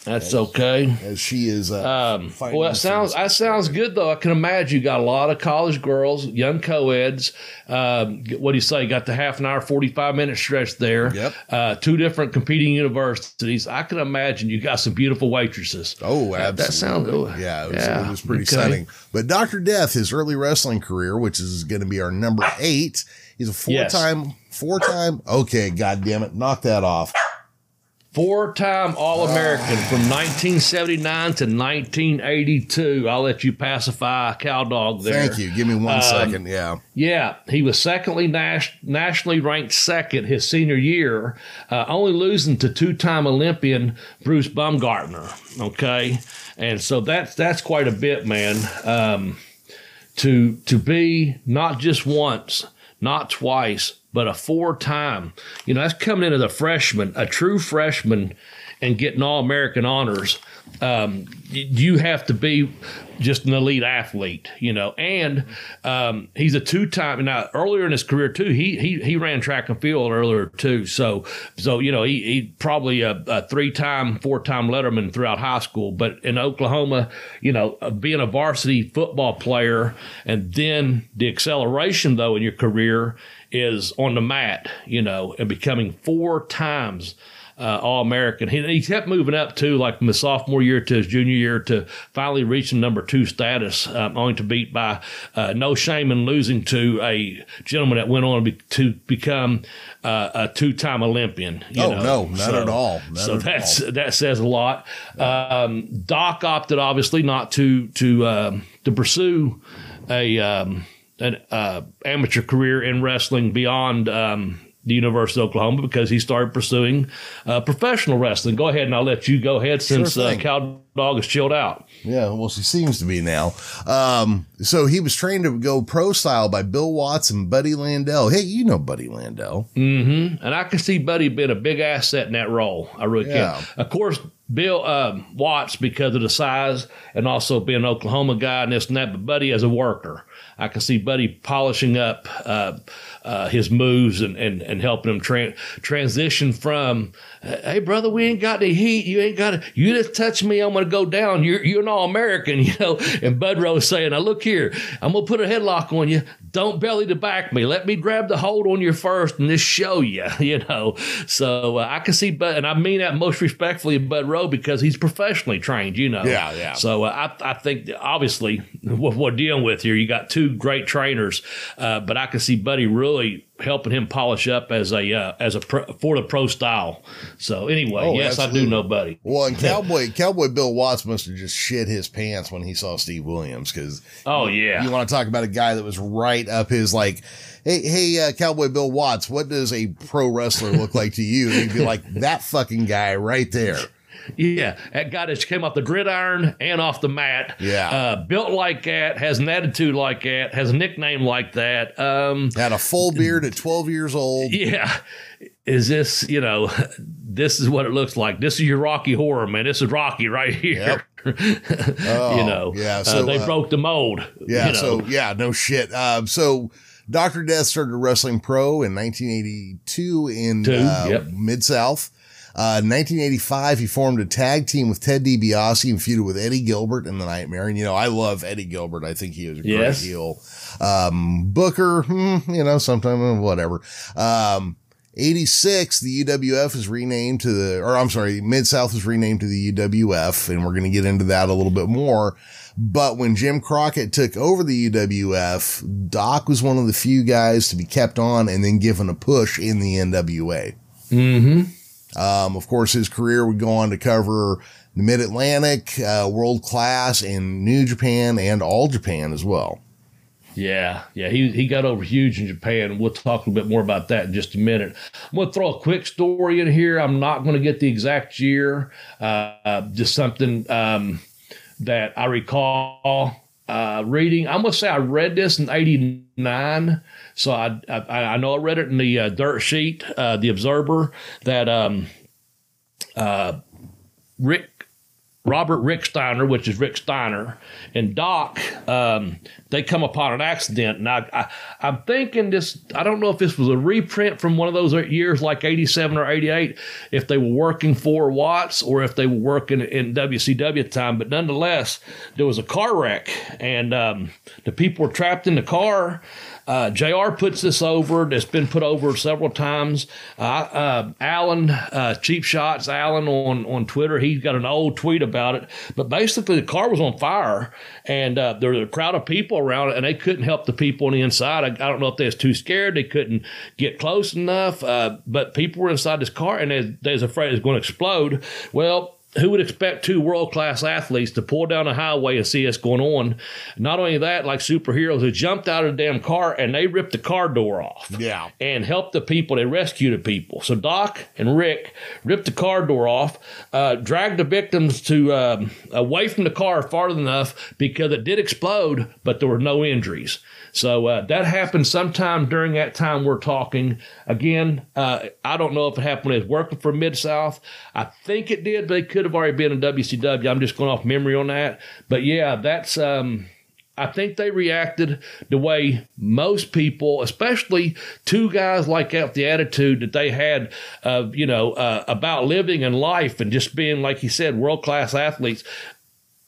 That's okay. as she is. Uh, Um, well, that sounds that sounds good though. I can imagine you got a lot of college girls, young co-eds. Um, what do you say? Got the half an hour, forty five minute stretch there. Yep. Uh, two different competing universities. I can imagine you got some beautiful waitresses. Oh, That- absolutely. that sounds- yeah, it was, yeah, it was pretty okay. exciting. But Dr. Death, his early wrestling career, which is going to be our number eight, he's a four Yes. time, four time. Okay, God damn it. Knock that off. Four time All American from 1979 to 1982. I'll let you pacify Cow Dog there. Thank you. Give me one Um, second. Yeah. Yeah, he was secondly nas- nationally ranked second his senior year, uh, only losing to two-time Olympian Bruce Baumgartner. Okay, and so that's that's quite a bit, man. Um, to to be not just once, not twice, but a four-time. You know, that's coming in as a freshman, a true freshman, and getting all American honors. Um, you have to be just an elite athlete, you know. And um, he's a two-time. Now, earlier in his career too, he he he ran track and field earlier too. So so you know he he probably a, a three-time, four-time letterman throughout high school. But in Oklahoma, you know, uh, being a varsity football player and then the acceleration though in your career is on the mat, you know, and becoming four times uh, All American. He, he kept moving up too, like from his sophomore year to his junior year to finally reaching number two status, um, only to beat by uh, no shame in losing to a gentleman that went on to, be, to become uh, a two time Olympian. you Oh, know. no, not at all. Not so at that's that says a lot. Um, Doc opted obviously not to to um, to pursue a um, an uh, amateur career in wrestling beyond um, the University of Oklahoma because he started pursuing uh, professional wrestling. Go ahead, and I'll let you go ahead since uh, thing. Cow Dog has chilled out. Yeah, well, she seems to be now. Um, so he was trained to go pro style by Bill Watts and Buddy Landel. Hey, you know Buddy Landel. Mm-hmm. And I can see Buddy being a big asset in that role. I really Yeah. can. Of course, Bill um, Watts because of the size and also being an Oklahoma guy and this and that, but Buddy as a worker. I can see Buddy polishing up uh, uh, his moves and, and, and helping him tran transition from, hey, brother, we ain't got any heat. You ain't got to, you just touch me, I'm going to go down. You're, you're an all American, you know. And Bud Rose saying, now look here, I'm going to put a headlock on you. Don't belly to back me. Let me grab the hold on you first and just show you, you know. So uh, I can see but and I mean that most respectfully, Bud Rowe, because he's professionally trained, you know. Yeah, yeah. So uh, I, I think obviously what we're dealing with here, you got two great trainers, uh, but I can see Buddy really helping him polish up as a uh, as a pro, for the pro style. So anyway, Oh, yes, I do know Buddy. Well, and Cowboy Cowboy Bill Watts must have just shit his pants when he saw Steve Williams because Oh yeah, you want to talk about a guy that was right up his like, hey, hey, uh, Cowboy Bill Watts, what does a pro wrestler look like to you? And he'd be like, that fucking guy right there. Yeah, that guy that came off the gridiron and off the mat. Yeah. uh, built like that, has an attitude like that, has a nickname like that. Um, Had a full beard at 12 years old. yeah, is this you know? This is what it looks like. This is your Rocky horror, man. This is Rocky right here. Oh, you know, yeah. uh, So they uh, broke the mold. Yeah, you know. so yeah, no shit. Um, so Doctor Death started wrestling pro in 1982 in Two, uh, yep. Mid South. Uh, in 1985, he formed a tag team with Ted DiBiase and feuded with Eddie Gilbert in the Nightmare. And you know, I love Eddie Gilbert. I think he is a great Yes. heel. Um, Booker, hmm, you know, sometime whatever. Um, 86, the UWF is renamed to the, or I'm sorry, Mid South is renamed to the UWF, and we're going to get into that a little bit more. But when Jim Crockett took over the UWF, Doc was one of the few guys to be kept on and then given a push in the NWA. Mm-hmm. Um, of course, his career would go on to cover the Mid Atlantic, uh, World Class, and New Japan, and All Japan as well. Yeah, yeah, he he got over huge in Japan. We'll talk a little bit more about that in just a minute. I'm going to throw a quick story in here. I'm not going to get the exact year, uh, just something um, that I recall uh, reading. I'm going to say I read this in '89, so I, I I know I read it in the uh, dirt sheet, uh, the Observer, that um, uh, Rick Robert Rick Steiner, which is Rick Steiner, and Doc, um, they come upon an accident. And I, I, am thinking this, I don't know if this was a reprint from one of those years like 87 or 88, if they were working for Watts or if they were working in WCW time. But nonetheless, there was a car wreck and um, the people were trapped in the car. Uh, JR puts this over. It's been put over several times. Uh, uh, Alan, uh, Cheap Shots, Alan on, on Twitter, he's got an old tweet about it. But basically, the car was on fire, and uh, there was a crowd of people around it, and they couldn't help the people on the inside. I, I don't know if they was too scared. They couldn't get close enough, uh, but people were inside this car, and they, they was afraid it was going to explode. Well, who would expect two world class athletes to pull down a highway and see us going on? Not only that, like superheroes who jumped out of the damn car and they ripped the car door off. Yeah. And helped the people. They rescued the people. So Doc and Rick ripped the car door off, uh, dragged the victims to um, away from the car far enough because it did explode, but there were no injuries. So uh, that happened sometime during that time we're talking. Again, uh, I don't know if it happened was working for Mid South. I think it did, but it could have already been in WCW. I'm just going off memory on that. But yeah, that's. Um, I think they reacted the way most people, especially two guys like out the attitude that they had, of, you know, uh, about living and life and just being, like he said, world class athletes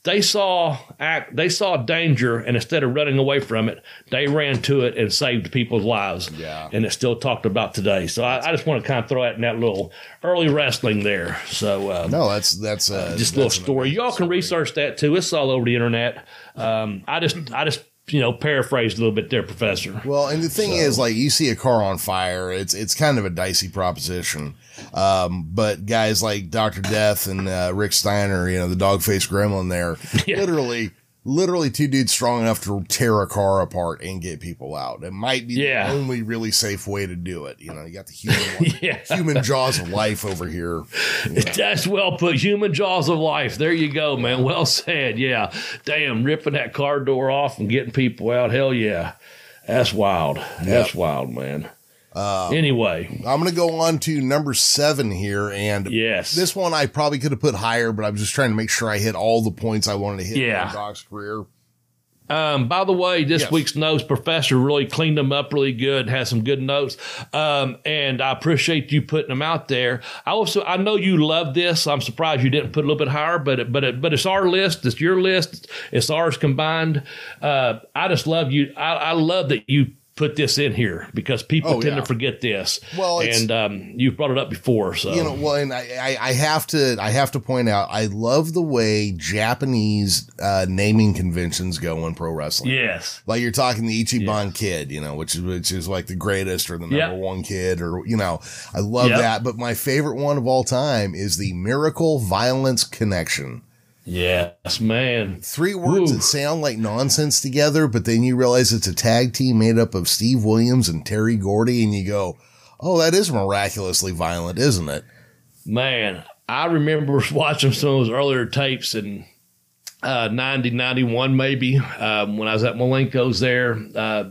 they saw act they saw danger and instead of running away from it they ran to it and saved people's lives. Yeah. And it's still talked about today. So i, I just want to kind of throw that in that little early wrestling there. So uh, no that's that's uh, just a little story. Y'all can research that too. It's all over the internet. Um, i just i just you know, paraphrased a little bit there, Professor. Well, and the thing so. is, like, you see a car on fire, it's it's kind of a dicey proposition. Um, but guys like Doctor Death and uh, Rick Steiner, you know, the dog faced gremlin, there, yeah. literally literally two dudes strong enough to tear a car apart and get people out. It might be yeah. the only really safe way to do it. You know, you got the human yeah. human jaws of life over here. That's well put. Human jaws of life. There you go, man. Well said. Yeah. Damn, ripping that car door off and getting people out. Hell yeah. That's wild. Yep. That's wild, man. Uh, anyway, I'm going to go on to number seven here, and yes, this one I probably could have put higher, but I was just trying to make sure I hit all the points I wanted to hit yeah. in Doc's career. Um, by the way, this yes. week's notes professor really cleaned them up really good, has some good notes. Um, and I appreciate you putting them out there. I also, I know you love this. I'm surprised you didn't put a little bit higher, but, it, but, it, but it's our list. It's your list. It's ours combined. Uh, I just love you. I, I love that you put this in here because people oh, tend yeah. to forget this. Well, and um, you've brought it up before, so you know. Well, and I, I, have to I have to point out I love the way Japanese uh, naming conventions go in pro wrestling. Yes, like you're talking the Ichiban yes. Kid, you know, which is which is like the greatest or the number yep. one kid, or you know, I love yep. that. But my favorite one of all time is the Miracle Violence Connection. Yes, man. Three words Woo. that sound like nonsense together, but then you realize it's a tag team made up of Steve Williams and Terry Gordy, and you go, oh, that is miraculously violent, isn't it? Man, I remember watching some of those earlier tapes in uh, 90, 91 maybe, um, when I was at Malenko's there. Uh,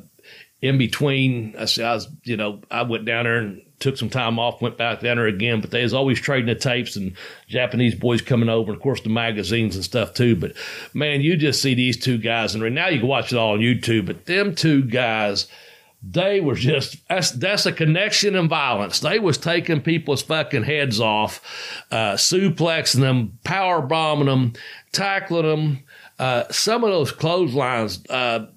in between, I, I was, you know, I went down there and took some time off, went back down there again. But they was always trading the tapes and Japanese boys coming over, and of course the magazines and stuff too. But man, you just see these two guys, and now you can watch it all on YouTube. But them two guys, they were just that's that's a connection and violence. They was taking people's fucking heads off, uh, suplexing them, power bombing them, tackling them. Uh, some of those clotheslines. Uh,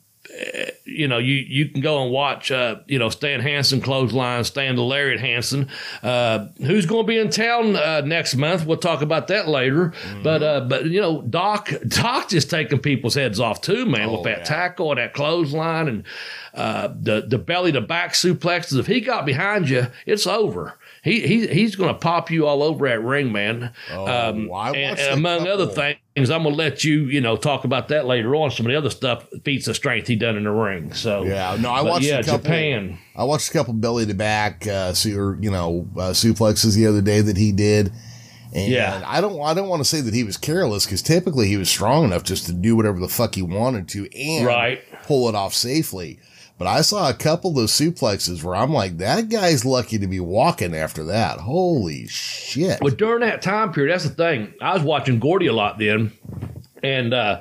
you know, you, you can go and watch, uh, you know, Stan Hansen clothesline, Stan the Lariat Hansen. Uh, who's going to be in town uh, next month? We'll talk about that later. Mm-hmm. But, uh, but you know, Doc, Doc just taking people's heads off too, man, oh, with that yeah. tackle and that clothesline and uh, the the belly to back suplexes. If he got behind you, it's over he, he he's going to pop you all over that ring, man. Oh, um, and, and among other things, I'm going to let you you know talk about that later on. Some of the other stuff feats of strength he done in the ring. So yeah, no, I watched yeah, a couple, Japan. I watched a couple belly to back, uh, or you know, uh, suplexes the other day that he did. And yeah. I don't I don't want to say that he was careless because typically he was strong enough just to do whatever the fuck he wanted to and right. pull it off safely. But I saw a couple of those suplexes where I'm like, that guy's lucky to be walking after that. Holy shit. But during that time period, that's the thing. I was watching Gordy a lot then, and uh,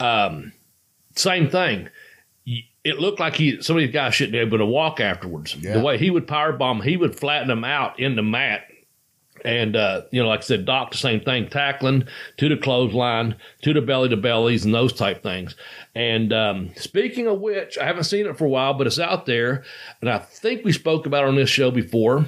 um, same thing. It looked like he some of these guys shouldn't be able to walk afterwards. Yeah. The way he would power bomb, he would flatten them out in the mat. And uh, you know, like I said, Doc, the same thing, tackling to the clothesline, to the belly to bellies, and those type things. And um, speaking of which, I haven't seen it for a while, but it's out there, and I think we spoke about it on this show before.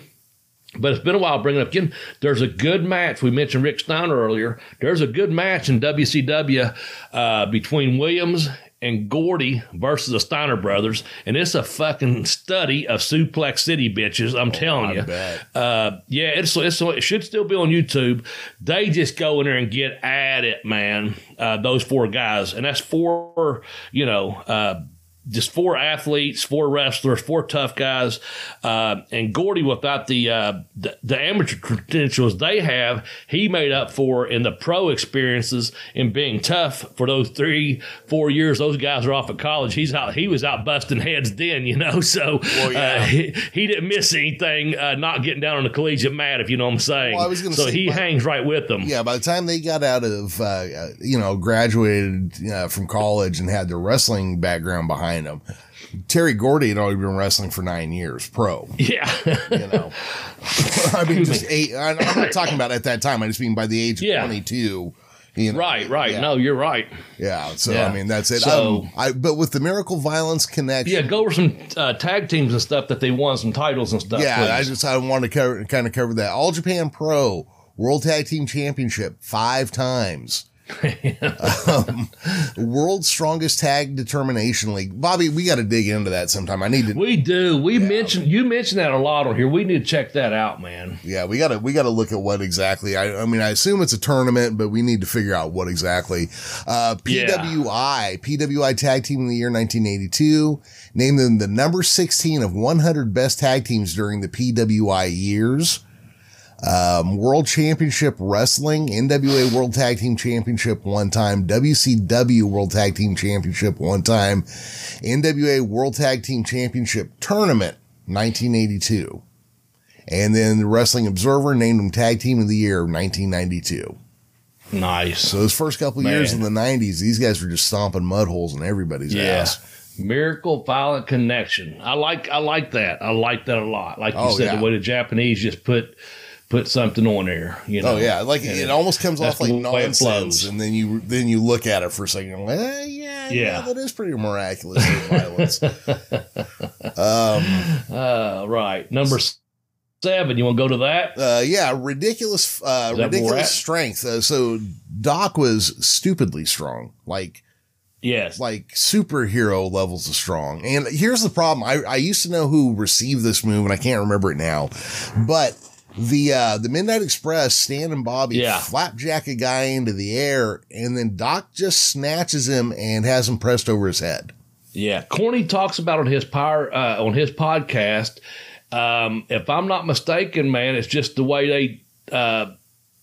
But it's been a while bringing up again. There's a good match. We mentioned Rick Steiner earlier. There's a good match in WCW uh, between Williams and Gordy versus the Steiner brothers, and it's a fucking study of Suplex City bitches. I'm telling I you. Uh, yeah, it's, it's it should still be on YouTube. They just go in there and get at it, man. Uh, those four guys, and that's four, you know, uh, just four athletes, four wrestlers, four tough guys, uh, and Gordy without the, uh, the the amateur credentials they have, he made up for in the pro experiences in being tough for those three, four years. Those guys are off at college. He's out. He was out busting heads then, you know. So Well, yeah. uh, he, he didn't miss anything. Uh, not getting down on the collegiate mat, if you know what I'm saying. Well, I was gonna so he but- hangs right with them. Yeah, by the time they got out of, uh, uh, you know, graduated uh, from college and had their wrestling background behind them, Terry Gordy had already been wrestling for nine years, pro. Yeah. You know, I mean, just eight. I'm not talking about at that time. I just mean by the age of Yeah. 22. You know, right. Right. Yeah. No, you're right. Yeah. So Yeah. I mean, that's it. So- um, I but with the Miracle Violence connection. Yeah. Go over some uh, tag teams and stuff that they won some titles and stuff. Yeah, I just I want to cover kind of cover that. All Japan Pro World Tag Team Championship five times. um, World's Strongest Tag Determination League. Bobby, we got to dig into that sometime. I need to. We do. We mentioned you mentioned that a lot on here. We need to check that out, man. yeah, we got to we got to look at what exactly. I, I mean, I assume it's a tournament, but we need to figure out what exactly. Uh, Yeah. PWI PWI Tag Team of the Year 1982 named them the number 16 of 100 best tag teams during the PWI years. Um, World Championship Wrestling, NWA World Tag Team Championship one time, WCW World Tag Team Championship one time, NWA World Tag Team Championship Tournament 1982. And then the Wrestling Observer named them Tag Team of the Year 1992. Nice. So those first couple years in the 90s, these guys were just stomping mud holes in everybody's Yeah. ass. Miracle Violent Connection. I like I like that. I like that a lot. Like you Oh, said, yeah. the way the Japanese just put put something on there. You know. Oh yeah, like And it almost comes off like the way it nonsense, and then you then you look at it for a second. and like, eh, yeah, yeah, that is pretty miraculous violence. um, Uh, right. Number seven. You want to go to that? uh, yeah, ridiculous, uh, Is that where we're ridiculous strength. Uh, so Doc was stupidly strong, like Yes. like superhero levels of strong. And here's the problem: I I used to know who received this move, and I can't remember it now, but. The uh the Midnight Express, Stan and Bobby Yeah. flapjack a guy into the air, and then Doc just snatches him and has him pressed over his head. Yeah, Corny talks about on his power uh, on his podcast. Um, if I'm not mistaken, man, it's just the way they uh,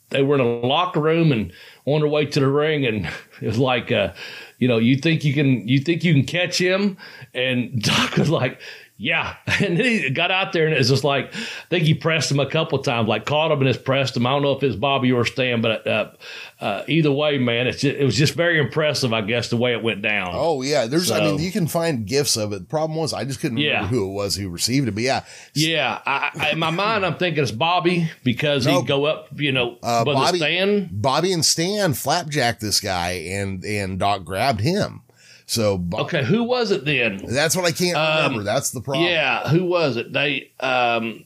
they were in a locker room and on their way to the ring, and it was like, uh, you know, you think you can you think you can catch him, and Doc was like. Yeah, and then he got out there and it's just like I think he pressed him a couple times, like caught him and just pressed him. I don't know if it's Bobby or Stan, but uh, uh, either way, man, it's just, it was just very impressive, I guess, the way it went down. Oh yeah, there's. I mean, you can find GIFs of it. The problem was I just couldn't Yeah. remember who it was who received it. But yeah, Yeah, I, I, in my mind, I'm thinking it's Bobby because Nope. he'd go up, you know, Uh, Bobby- Stan. Bobby and Stan flapjacked this guy, and and Doc grabbed him. So Bo- Okay, who was it then? that's what I can't Um, remember. That's the problem. Yeah, who was it? They, um,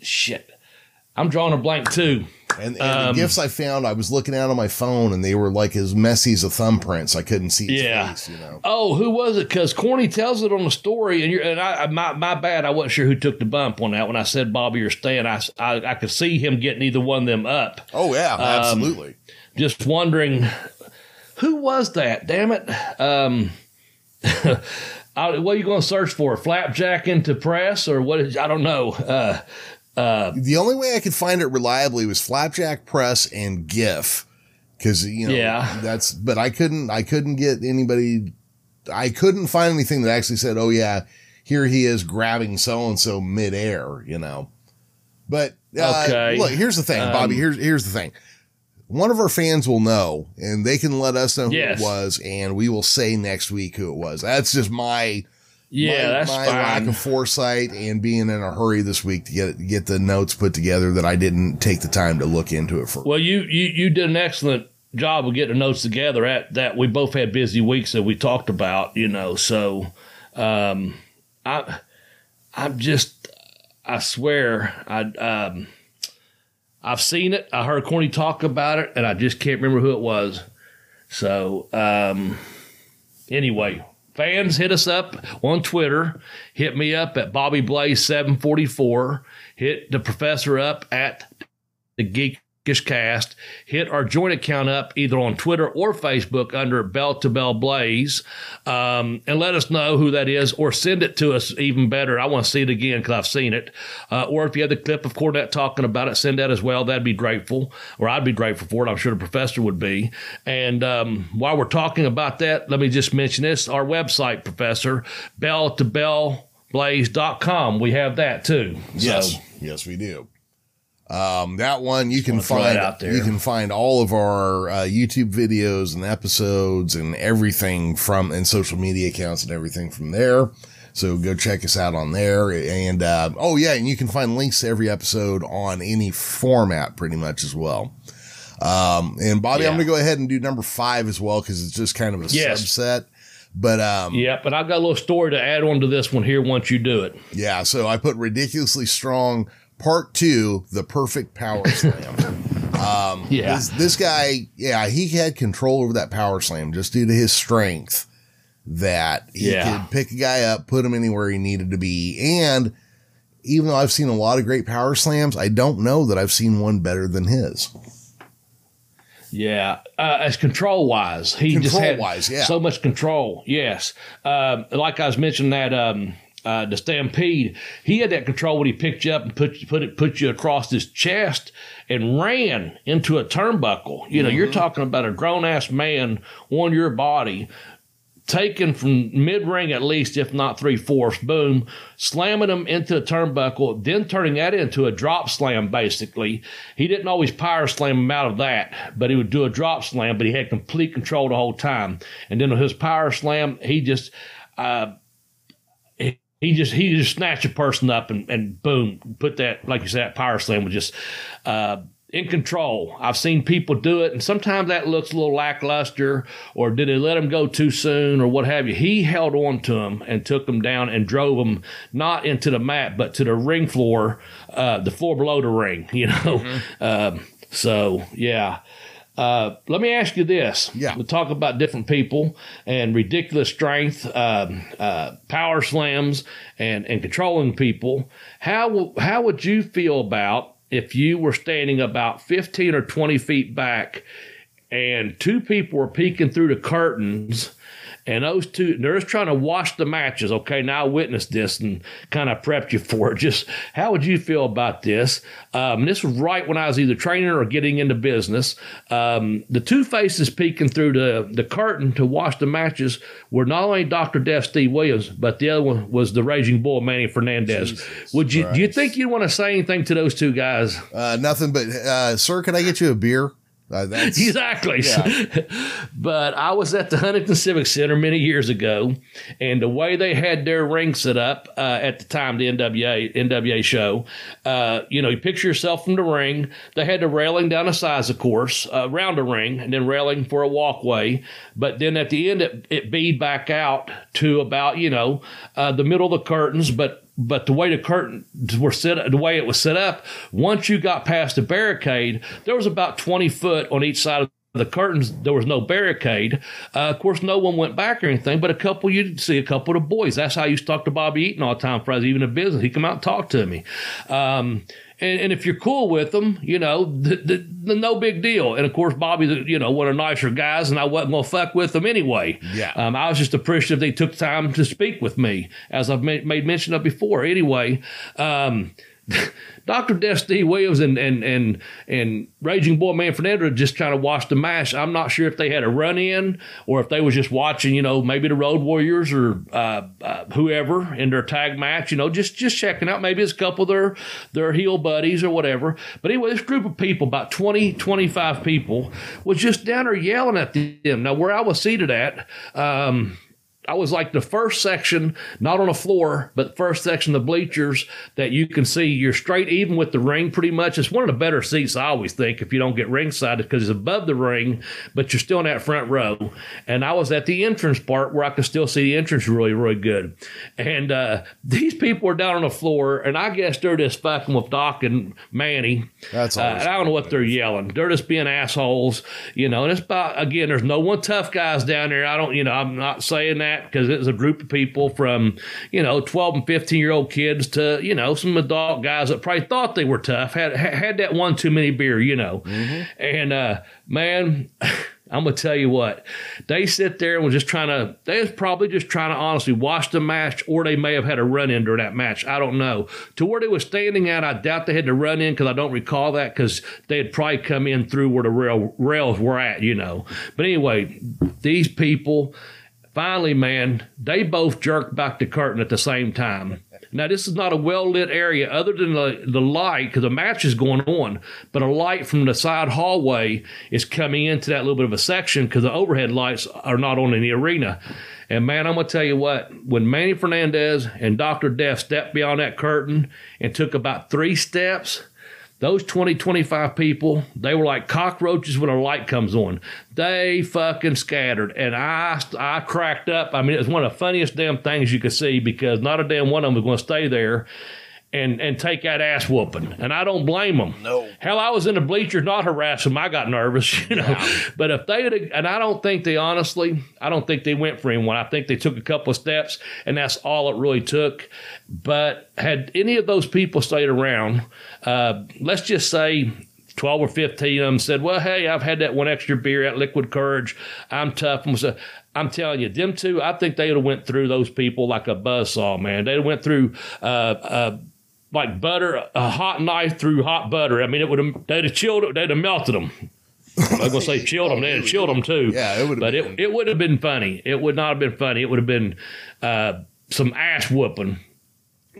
shit, I'm drawing a blank too. And, and Um, the GIFs I found, I was looking out on my phone, and they were like as messy as a thumbprint. So I couldn't see Yeah. face. You know. Oh, who was it? Because Corny tells it on the story, and you're and I, I- my my bad. I wasn't sure who took the bump on that when I said Bobby or Stan. I, I I could see him getting either one of them up. Oh yeah, Um, absolutely. just wondering who was that damn it um I- what are you going to search for flapjack into press or what is i don't know uh the only way I could find it reliably was flapjack press and GIF, because you know Yeah. that's. But I couldn't. I couldn't get anybody I couldn't find anything that actually said, "Oh yeah, here he is grabbing so and so midair," you know. But uh, Okay. look, here's the thing, Um, Bobby. Here's here's the thing. One of our fans will know, and they can let us know who Yes. it was, and we will say next week who it was. That's just my Yeah, my, that's my fine. lack of foresight and being in a hurry this week to get get the notes put together that I didn't take the time to look into it for. Well, you, you you did an excellent job of getting the notes together. At that, we both had busy weeks that we talked about, you know. So, um, I I'm just I swear I um I've seen it. I heard Corny talk about it, and I just can't remember who it was. So, um, anyway, fans, hit us up on Twitter. Hit me up at Bobby Blaze seven forty four. Hit the professor up at the Geekish Cast. Hit our joint account up either on Twitter or Facebook under Bell to Bell Blaze, um, and let us know who that is, or send it to us even better. I want to see it again because I've seen it. Uh, or if you have the clip of Cornette talking about it, send that as well. That'd be grateful, or I'd be grateful for it. I'm sure the professor would be. And um, while we're talking about that, let me just mention this: our website, Professor Bell to Bell Blaze.com. We have that too. Yes, So, yes, we do. Um, that one you can find out there. you can find all of our uh, YouTube videos and episodes and everything from and social media accounts and everything from there. So go check us out on there. And uh, oh yeah, and you can find links to every episode on any format pretty much as well. Um, and Bobby, I'm going to go ahead and do number five as well because it's just kind of a Yes. subset. But um, Yeah, but I've got a little story to add on to this one here once you do it. Yeah, so I put ridiculously strong part two, the perfect power slam. um, Yeah. this, this guy, yeah, he had control over that power slam just due to his strength. That he Yeah. could pick a guy up, put him anywhere he needed to be, and even though I've seen a lot of great power slams, I don't know that I've seen one better than his. Yeah, uh, as control wise, he just had Control-wise, yeah. so much control. Yes, um, like I was mentioning that um, uh, the stampede, he had that control when he picked you up and put put it put you across his chest and ran into a turnbuckle. You know, you're Mm-hmm. talking about a grown ass man on your body. Taken from mid ring at least, if not three fourths, boom, slamming him into a turnbuckle, then turning that into a drop slam. Basically, he didn't always power slam him out of that, but he would do a drop slam. But he had complete control the whole time. And then with his power slam, he just uh, he just he just snatched a person up and, and boom, put that like you said, that power slam was just uh, in control. I've seen people do it, and sometimes that looks a little lackluster, or did they let him go too soon, or what have you. He held on to him and took him down and drove him not into the mat, but to the ring floor, uh, the floor below the ring. You know, um, so yeah. Uh, let me ask you this. Yeah. We talk about different people and ridiculous strength, um, uh, power slams, and, and controlling people. How, how would you feel about if you were standing about 15 or 20 feet back and two people were peeking through the curtains and those two they're just trying to wash the matches okay? Now i witnessed this and kind of prepped you for it. Just how would you feel about this? Um, this was right when i was either training or getting into business. Um, the two faces peeking through the, the curtain to wash the matches were not only dr death steve williams but the other one was the raging bull manny fernandez. Would you do you think you'd want to say anything to those two guys? Uh, nothing but, uh, sir, can I get you a beer? Uh, that's Exactly. Yeah. but I was at the Huntington Civic Center many years ago, and the way they had their ring set up uh, at the time, the NWA NWA show, uh, you know, you picture yourself from the ring. They had the railing down the sides, of course, uh, around the ring, and then railing for a walkway. But then at the end, it, it bead back out to about you know uh, the middle of the curtains, but but the way the curtains were set, the way it was set up, once you got past the barricade, there was about twenty foot on each side of the curtains. There was no barricade. Uh, of course, no one went back or anything, but a couple you'd see a couple of the boys. That's how I used to talk to Bobby Eaton all the time. For us, even in business, he'd come out and talk to me. Um, and, and if you're cool with them, you know, the, the, the no big deal. And of course, Bobby's, you know, one of the nicer guys, and I wasn't going to fuck with them anyway. Yeah. Um, I was just appreciative they took time to speak with me, as I've made, made mention of before. Anyway, um, Dr. Death Steve Williams and and and and Raging Bull Manny just kind of watched the match. I'm not sure if they had a run in or if they was just watching, you know, maybe the Road Warriors or uh, uh, whoever in their tag match, you know, just just checking out. Maybe it's a couple of their their heel buddies or whatever. But anyway, this group of people, about 20, 25 people, was just down there yelling at them. Now, where I was seated at, um, I was like the first section, not on the floor, but first section of the bleachers that you can see. You're straight even with the ring pretty much. It's one of the better seats, I always think, if you don't get ringside because it's above the ring, but you're still in that front row. And I was at the entrance part where I could still see the entrance really, really good. And uh, these people were down on the floor, and I guess they're just fucking with Doc and Manny. That's uh, always I don't know what they're yelling. They're just being assholes, you know. And it's about again. There's no one tough guys down there. I don't, you know. I'm not saying that because it was a group of people from, you know, 12 and 15 year old kids to, you know, some adult guys that probably thought they were tough. Had had that one too many beer, you know. And uh, man. I'm gonna tell you what, they sit there and was just trying to. They was probably just trying to honestly watch the match, or they may have had a run in during that match. I don't know. To where they was standing at, I doubt they had to run in because I don't recall that because they had probably come in through where the rail rails were at, you know. But anyway, these people finally, man, they both jerked back the curtain at the same time. Now, this is not a well lit area other than the, the light, because the match is going on, but a light from the side hallway is coming into that little bit of a section because the overhead lights are not on in the arena. And man, I'm going to tell you what, when Manny Fernandez and Dr. Death stepped beyond that curtain and took about three steps, those 20, 25 people, they were like cockroaches when a light comes on. They fucking scattered. And I, I cracked up. I mean, it was one of the funniest damn things you could see because not a damn one of them was going to stay there and, and take that ass whooping. And I don't blame them. No. Hell, I was in the bleachers not harassing them. I got nervous, you know. But if they had, and I don't think they honestly, I don't think they went for anyone. I think they took a couple of steps, and that's all it really took. But had any of those people stayed around, uh, let's just say 12 or 15 of them said, Well, hey, I've had that one extra beer at Liquid Courage. I'm tough. And was a, I'm telling you, them two, I think they'd have went through those people like a buzzsaw, man. They'd went through uh, uh, like butter, a hot knife through hot butter. I mean, it would have, they'd have chilled, they'd have melted them. I'm going to say chilled them. They'd have chilled them too. Yeah, it would have But been- it, it would have been funny. It would not have been funny. It would have been uh, some ass whooping.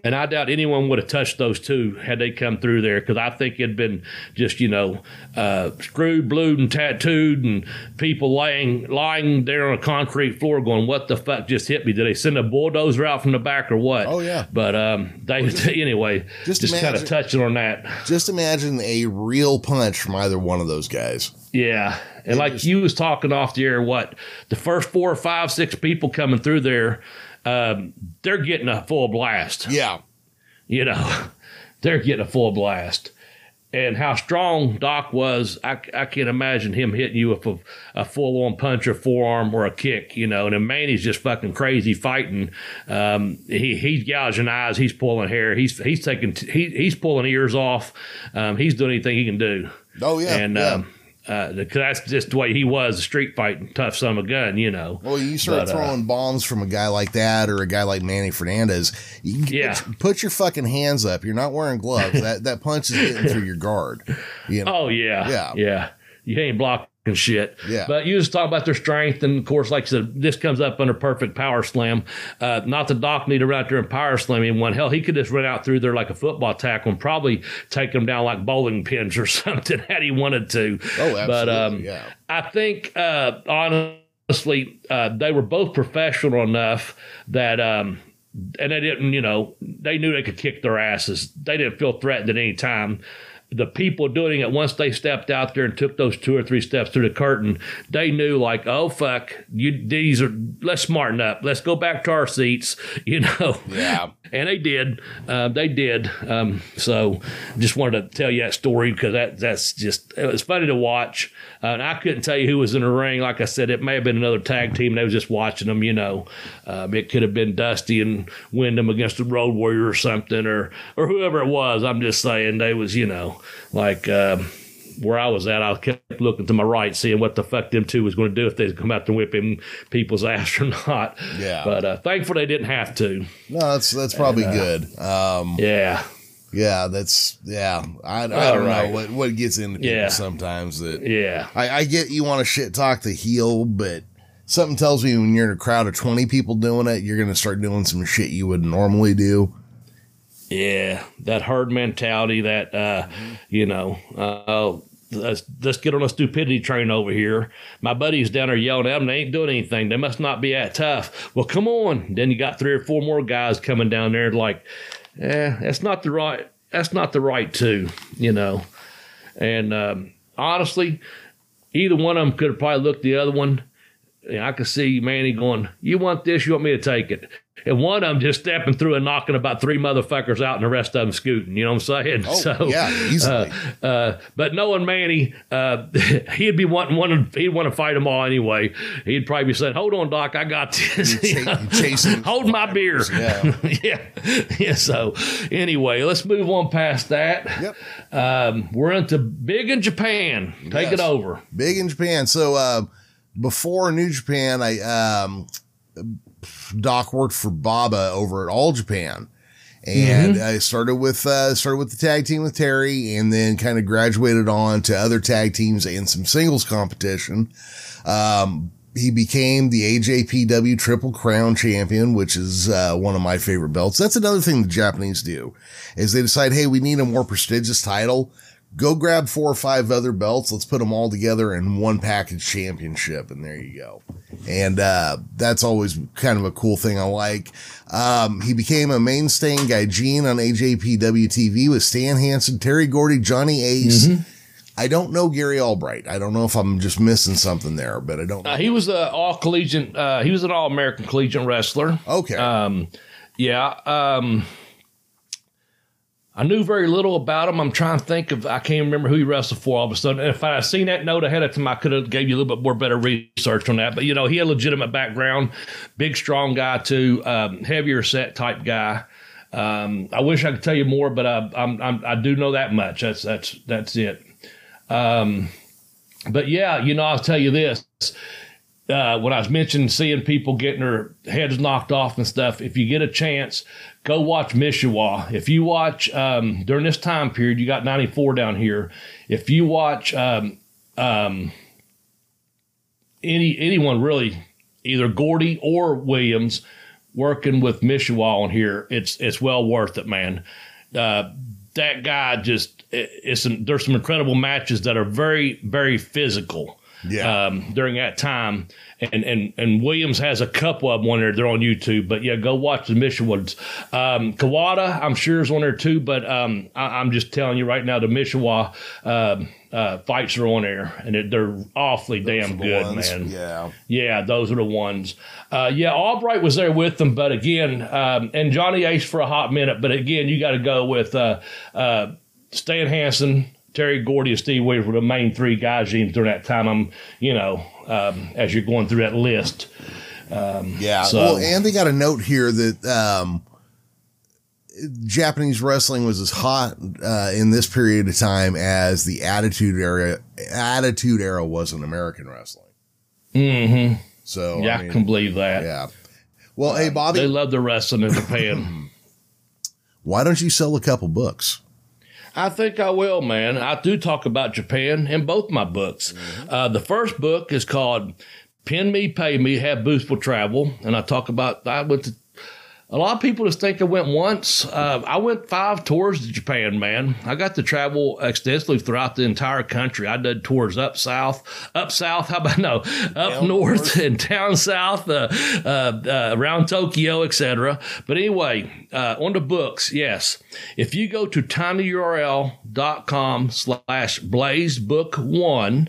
And I doubt anyone would have touched those two had they come through there because I think it'd been just, you know, uh, screwed, blued, and tattooed, and people lying lying there on a concrete floor going, What the fuck just hit me? Did they send a bulldozer out from the back or what? Oh, yeah. But um, they, anyway, Just just, kind of touching on that. Just imagine a real punch from either one of those guys. Yeah. And like just- you was talking off the air, what the first four or five, six people coming through there, um, they're getting a full blast. Yeah. You know, they're getting a full blast. And how strong Doc was, I, I can't imagine him hitting you with a, a full on punch or forearm or a kick, you know. And then Manny's just fucking crazy fighting. Um, he he's gouging eyes, he's pulling hair, he's he's taking he, he's pulling ears off. Um, he's doing anything he can do. Oh, yeah. and yeah. um, uh, that's just the way he was, a street fighting tough son of a gun, you know. Well, you start But, uh, throwing bombs from a guy like that or a guy like Manny Fernandez. You Yeah. put, put your fucking hands up. You're not wearing gloves. that that punch is getting through your guard. You know. Oh yeah, Yeah. yeah. You ain't blocking shit. Yeah. But you just talk about their strength, and of course, like I said, this comes up under perfect power slam. Uh, not the doc need to run out there and power slam anyone. Hell, he could just run out through there like a football tackle and probably take them down like bowling pins or something had he wanted to. Oh, But absolutely, um, yeah. I think uh, honestly, uh, they were both professional enough that. Um, and they didn't, you know, they knew they could kick their asses. They didn't feel threatened at any time. The people doing it, once they stepped out there and took those two or three steps through the curtain, they knew, like, oh fuck, you these are. Let's smarten up. Let's go back to our seats. You know. Yeah. And they did. Uh, they did. Um, so just wanted to tell you that story because that that's just it was funny to watch. Uh, and I couldn't tell you who was in the ring. Like I said, it may have been another tag team. They was just watching them. You know, um, it could have been Dusty and Windham against the Road Warrior or something, or or whoever it was. I'm just saying they was you know like. Um, where I was at, I kept looking to my right, seeing what the fuck them two was going to do if they come out to whip him people's ass or not. Yeah. But uh, thankful they didn't have to. No, that's that's probably good. Um, Yeah. Yeah, that's yeah. I, I don't right. know what what gets into people Yeah. sometimes that Yeah. I, I get you want to shit talk the heel, but something tells me when you're in a crowd of 20 people doing it, you're going to start doing some shit you would normally do. Yeah, that herd mentality. That uh, you know, uh, let's, let's get on a stupidity train over here. My buddies down there yelling at them. They ain't doing anything. They must not be that tough. Well, come on. Then you got three or four more guys coming down there like, eh, that's not the right. That's not the right two. You know, and um, honestly, either one of them could have probably looked the other one. I could see Manny going, "You want this? You want me to take it?" And one of them just stepping through and knocking about three motherfuckers out, and the rest of them scooting. You know what I'm saying? Oh, so yeah, easily. Uh, uh, but knowing Manny, uh, he'd be wanting one. He'd want to fight them all anyway. He'd probably be saying, "Hold on, Doc, I got this." You chasing Hold my beer. Yeah. yeah, yeah. So anyway, let's move on past that. Yep. Um, we're into big in Japan. Take Yes. it over. Big in Japan. So, uh, before New Japan, I, um, Doc worked for Baba over at All Japan. And I started with, uh, started with the tag team with Terry and then kind of graduated on to other tag teams and some singles competition. Um, he became the AJPW Triple Crown champion, which is uh, one of my favorite belts. That's another thing the Japanese do is they decide, hey, we need a more prestigious title. Go grab four or five other belts. Let's put them all together in one package championship, and there you go. And uh, that's always kind of a cool thing I like. Um, he became a mainstay in Gaijin on AJPW TV with Stan Hansen, Terry Gordy, Johnny Ace. I don't know Gary Albright. I don't know if I'm just missing something there, but I don't. Uh, he was a all collegiate. Uh, he was an all American collegiate wrestler. Okay. Um, yeah. Um, I knew very little about him. I'm trying to think of. I can't remember who he wrestled for all of a sudden. If I had seen that note ahead of time, I could have gave you a little bit more better research on that. But you know, he had a legitimate background, big, strong guy too, um, heavier set type guy. Um, I wish I could tell you more, but I, I'm, I'm, I do know that much. That's that's that's it. Um, but yeah, you know, I'll tell you this. Uh, when I was mentioning seeing people getting their heads knocked off and stuff, if you get a chance, go watch Mishiwa. If you watch um, during this time period, you got 94 down here. If you watch um, um, any anyone really, either Gordy or Williams working with Mishiwa on here, it's it's well worth it, man. Uh, that guy just it- it's some, there's some incredible matches that are very very physical Yeah. um, during that time. And, and and Williams has a couple of them on there. They're on YouTube, but yeah, go watch the Mishawas. Um, Kawada, I'm sure is on there too, but um, I, I'm just telling you right now, the Mishawa um, uh, fights are on there, and it, they're awfully damn good, ones. man. Yeah. Yeah, those are the ones. Uh, yeah, Albright was there with them, but again, um, and Johnny Ace for a hot minute. But again, you got to go with uh, uh, Stan Hansen, Terry Gordy, and Steve Williams were the main three guys during that time. I'm, you know, um, as you're going through that list. Yeah. So- well, and they got a note here that um, Japanese wrestling was as hot uh, in this period of time as the Attitude Era. Attitude Era was in American wrestling. Mm-hmm. So yeah, I I, can believe that. yeah. Well, hey Bobby, They love the wrestling in Japan. why don't you sell a couple books? I think I will, man. I do talk about Japan in both my books. Uh, the first book is called Pin Me, Pay Me, Have Boots Will Travel. And I talk about, I went to, a lot of people just think I went once. Uh, I went five tours to Japan, man. I got to travel extensively throughout the entire country. I did tours up south, up south, how about no, up Down north north. and down south, uh, uh, uh, around Tokyo, etc. But anyway, uh, on the books, yes. If you go to tinyurl.com slash blazebook1,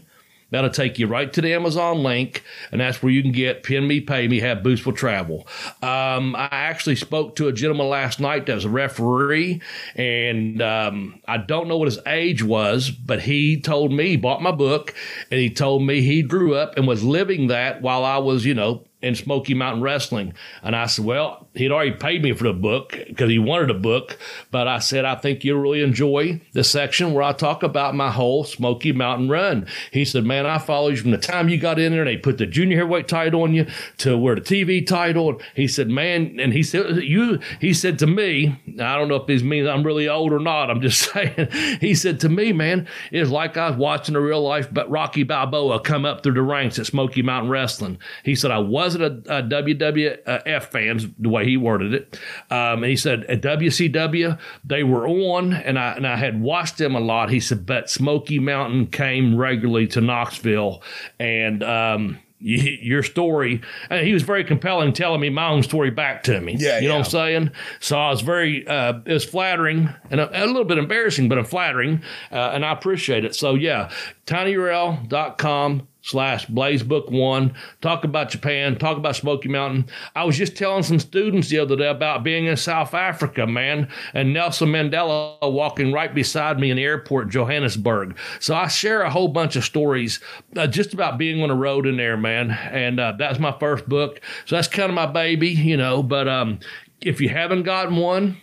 that'll take you right to the Amazon link, and that's where you can get Pin Me, Pay Me, Have Boots Will Travel. Um, I actually spoke to a gentleman last night that was a referee, and um, I don't know what his age was, but he told me, he bought my book, and he told me he grew up and was living that while I was, you know, in Smoky Mountain Wrestling. And I said, well, he'd already paid me for the book because he wanted a book. But I said, I think you'll really enjoy the section where I talk about my whole Smoky Mountain run. He said, man, I followed you from the time you got in there and they put the junior heavyweight title on you to where the TV title. He said, man, and he said, you, he said to me, I don't know if this means I'm really old or not. I'm just saying, he said to me, man, it's like I was watching a real life but Rocky Balboa come up through the ranks at Smoky Mountain Wrestling. He said, I wasn't a, a WWF fans the way he worded it. Um, and he said, at WCW, they were on, and I, and I had watched them a lot. He said, but Smoky Mountain came regularly to Knoxville. And, um, your story. And he was very compelling, telling me my own story back to me. Yeah, you know yeah. what I'm saying. So I was very, uh, it was flattering and a, a little bit embarrassing, but I'm flattering, uh, and I appreciate it. So yeah, tinyurl.com slash blazebook one. Talk about japan. Talk about smoky mountain. I was just telling some students the other day about being in south africa man and nelson mandela walking right beside me in the airport johannesburg. So i share a whole bunch of stories uh, just about being on the road in there man. And uh, that's my first book. So that's kind of my baby you know but um, if you haven't gotten one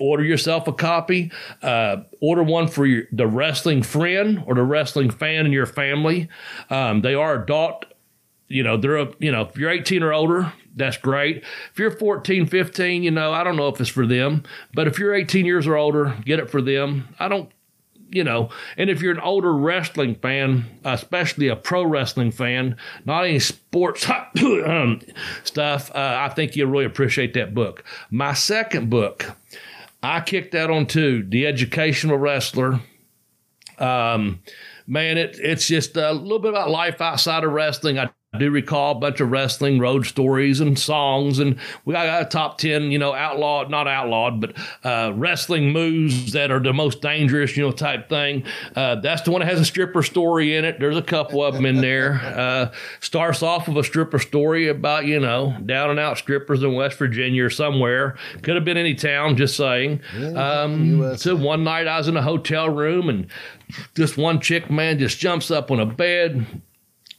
order yourself a copy. Uh, order one for your, the wrestling friend or the wrestling fan in your family. Um, they are adult. You know, they're, a, you know, if you're 18 or older, that's great. If you're 14, 15, you know, I don't know if it's for them, but if you're 18 years or older, get it for them. I don't, you know, and if you're an older wrestling fan, especially a pro wrestling fan, not any sports stuff, uh, I think you'll really appreciate that book. My second book, I kicked that on too. The Educational Wrestler. Um, man, it, it's just a little bit about life outside of wrestling. I do recall a bunch of wrestling road stories and songs, and we got a top 10, you know, outlawed, not outlawed, but uh, wrestling moves that are the most dangerous, you know, type thing. Uh, that's the one that has a stripper story in it. There's a couple of them in there. Uh, starts off with a stripper story about, you know, down and out strippers in West Virginia or somewhere. Could have been any town, just saying. Um, so one night I was in a hotel room, and this one chick, man, just jumps up on a bed